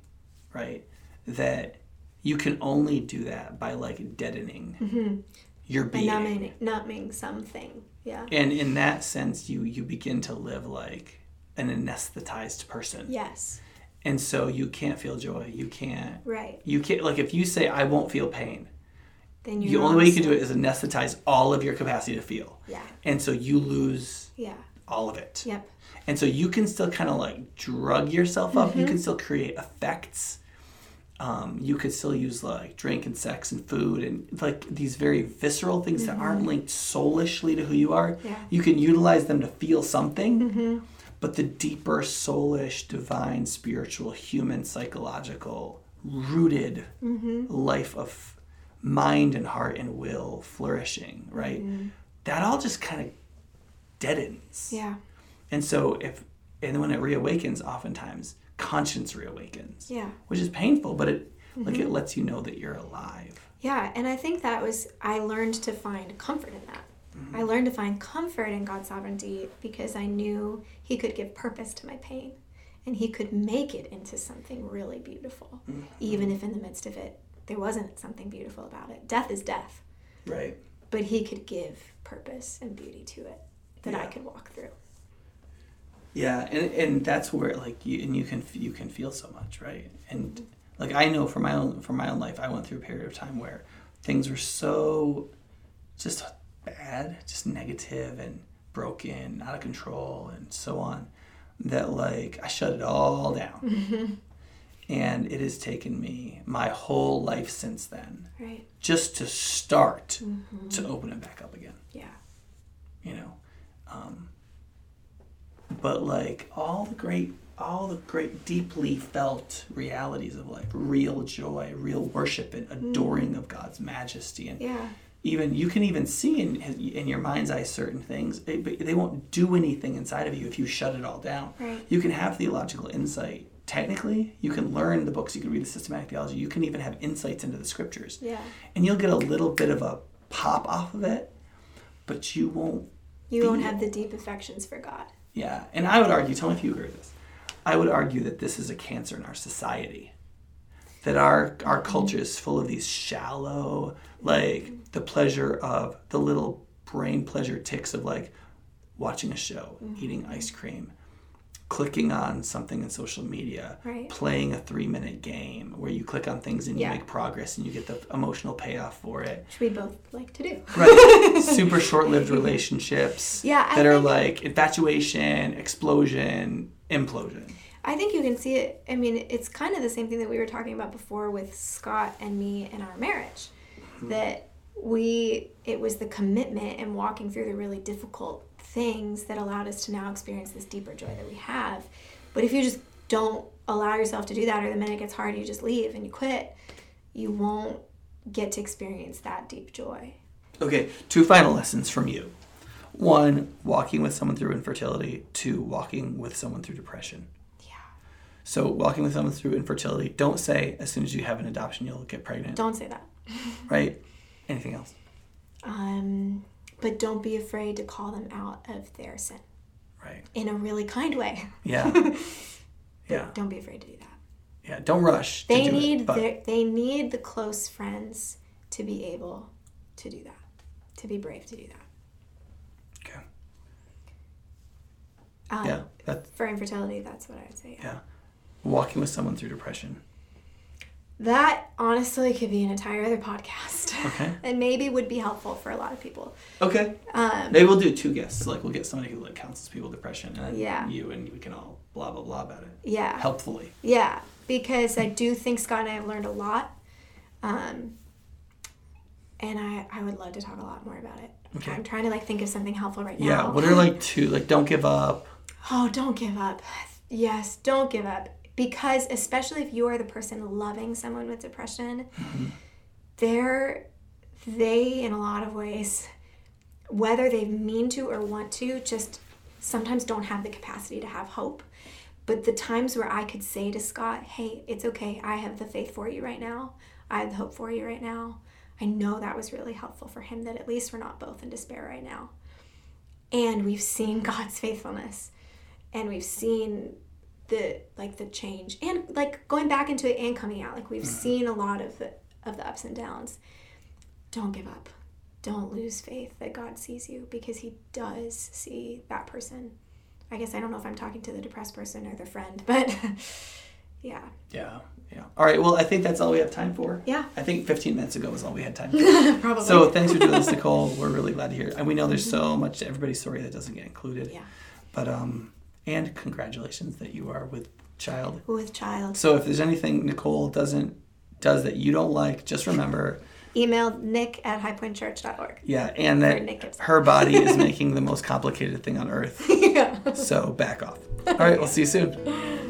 [SPEAKER 1] right? That you can only do that by like deadening mm-hmm.
[SPEAKER 2] your
[SPEAKER 1] being.
[SPEAKER 2] numbing, numbing something. Yeah.
[SPEAKER 1] And in that sense you you begin to live like an anesthetized person.
[SPEAKER 2] Yes.
[SPEAKER 1] And so you can't feel joy. You can't
[SPEAKER 2] Right.
[SPEAKER 1] you can't like if you say I won't feel pain,
[SPEAKER 2] Then you're
[SPEAKER 1] only way you can do it is anesthetize all of your capacity to feel.
[SPEAKER 2] Yeah.
[SPEAKER 1] And so you lose
[SPEAKER 2] Yeah.
[SPEAKER 1] all of it.
[SPEAKER 2] Yep.
[SPEAKER 1] And so you can still kind of like drug yourself up.
[SPEAKER 2] Mm-hmm.
[SPEAKER 1] You can still create effects. Um, you could still use like drink and sex and food and like these very visceral things that aren't linked soulishly to who you are.
[SPEAKER 2] Mm-hmm. Yeah.
[SPEAKER 1] You can utilize them to feel something,
[SPEAKER 2] Mm-hmm.
[SPEAKER 1] but the deeper soulish, divine, spiritual, human, psychological, rooted
[SPEAKER 2] Mm-hmm.
[SPEAKER 1] life of mind and heart and will flourishing, right? That all just kind of deadens.
[SPEAKER 2] Yeah.
[SPEAKER 1] And so if and when it reawakens, oftentimes conscience reawakens,
[SPEAKER 2] Yeah.
[SPEAKER 1] which is painful, but it like it mm-hmm. lets you know that you're alive.
[SPEAKER 2] Yeah, and I think that was I learned to find comfort in that. Mm-hmm. I learned to find comfort in God's sovereignty because I knew He could give purpose to my pain and He could make it into something really beautiful, mm-hmm. even if in the midst of it there wasn't something beautiful about it. Death is death,
[SPEAKER 1] Right.
[SPEAKER 2] but He could give purpose and beauty to it that I could walk through.
[SPEAKER 1] Yeah, and and that's where like you and you can you can feel so much, right? And like I know from my own from my own life, I went through a period of time where things were so just bad, just negative and broken, out of control, and so on, that like I shut it all down. And it has taken me my whole life since then
[SPEAKER 2] Right?
[SPEAKER 1] just to start to open it back up again
[SPEAKER 2] Yeah.
[SPEAKER 1] you know um, but like all the great all the great deeply felt realities of life real joy real worship and adoring of god's majesty and
[SPEAKER 2] Yeah.
[SPEAKER 1] even you can even see in in your mind's eye certain things eh, but they won't do anything inside of you if you shut it all down
[SPEAKER 2] Right.
[SPEAKER 1] you can have theological insight technically you can learn the books you can read the systematic theology you can even have insights into the scriptures
[SPEAKER 2] Yeah.
[SPEAKER 1] and you'll get a little bit of a pop off of it but you won't
[SPEAKER 2] You won't have the deep affections for God.
[SPEAKER 1] Yeah, and I would argue, tell me if you agree with this. I would argue that this is a cancer in our society. That our our mm-hmm. culture is full of these shallow, like the pleasure of the little brain pleasure ticks of like watching a show, mm-hmm. eating ice cream, clicking on something in social media,
[SPEAKER 2] Right.
[SPEAKER 1] playing a three minute game where you click on things and you
[SPEAKER 2] Yeah.
[SPEAKER 1] make progress and you get the emotional payoff for it.
[SPEAKER 2] Which we both like to do.
[SPEAKER 1] Right. Super short lived relationships
[SPEAKER 2] Yeah, I
[SPEAKER 1] that are like infatuation, explosion, implosion.
[SPEAKER 2] I think you can see it. I mean, it's kind of the same thing that we were talking about before with Scott and me in our marriage. Hmm. That we, it was the commitment and walking through the really difficult things that allowed us to now experience this deeper joy that we have. But if you just don't allow yourself to do that, or the minute it gets hard, you just leave and you quit, you won't get to experience that deep joy.
[SPEAKER 1] Okay, two final lessons from you. One, walking with someone through infertility. Two, walking with someone through depression.
[SPEAKER 2] Yeah.
[SPEAKER 1] So, walking with someone through infertility, don't say as soon as you have an adoption you'll get pregnant,
[SPEAKER 2] Don't say that.
[SPEAKER 1] right? Anything else?
[SPEAKER 2] Um, but don't be afraid to call them out of their sin
[SPEAKER 1] Right.
[SPEAKER 2] in a really kind way.
[SPEAKER 1] Yeah. Yeah.
[SPEAKER 2] Don't be afraid to do that.
[SPEAKER 1] Yeah. Don't rush. to
[SPEAKER 2] They
[SPEAKER 1] do it,
[SPEAKER 2] need
[SPEAKER 1] but-
[SPEAKER 2] their, they need the close friends to be able to do that. To be brave to do that.
[SPEAKER 1] Okay.
[SPEAKER 2] Um,
[SPEAKER 1] Yeah. That's
[SPEAKER 2] For infertility, that's what I would say.
[SPEAKER 1] yeah. Walking with someone through depression.
[SPEAKER 2] That honestly could be an entire other podcast.
[SPEAKER 1] Okay.
[SPEAKER 2] and maybe would be helpful for a lot of people.
[SPEAKER 1] Okay.
[SPEAKER 2] Um,
[SPEAKER 1] Maybe we'll do two guests. Like we'll get somebody who like counsels people with depression, and then
[SPEAKER 2] Yeah.
[SPEAKER 1] you and we can all blah blah blah about it
[SPEAKER 2] yeah.
[SPEAKER 1] helpfully.
[SPEAKER 2] Yeah, because I do think Scott and I have learned a lot. Um, and I, I would love to talk a lot more about it.
[SPEAKER 1] Okay.
[SPEAKER 2] I'm trying to like think of something helpful right now.
[SPEAKER 1] Yeah. What are like two like don't give up.
[SPEAKER 2] Oh, don't give up. Yes, don't give up. Because especially if you are the person loving someone with depression, mm-hmm. they're they in a lot of ways, whether they mean to or want to, just sometimes don't have the capacity to have hope. But the times where I could say to Scott, hey, it's okay, I have the faith for you right now. I have the hope for you right now. I know that was really helpful for him that at least we're not both in despair right now. And we've seen God's faithfulness and we've seen the like the change and like going back into it and coming out like we've seen a lot of the of the ups and downs don't give up don't lose faith that god sees you because he does see that person i guess i don't know if i'm talking to the depressed person or the friend but yeah
[SPEAKER 1] Yeah. Yeah. All right. Well, I think that's all we have time for.
[SPEAKER 2] yeah
[SPEAKER 1] I think 15 minutes ago was all we had time for.
[SPEAKER 2] probably
[SPEAKER 1] So thanks for doing this, Nicole. We're really glad to hear. it. And we know there's so much to everybody's story that doesn't get included.
[SPEAKER 2] yeah
[SPEAKER 1] But um, and congratulations that you are with child.
[SPEAKER 2] with child
[SPEAKER 1] So if there's anything Nicole doesn't does that you don't like, just remember,
[SPEAKER 2] email nick at highpointchurch.org
[SPEAKER 1] yeah, and that her body is making the most complicated thing on earth.
[SPEAKER 2] yeah
[SPEAKER 1] So back off. All right, we'll see you soon.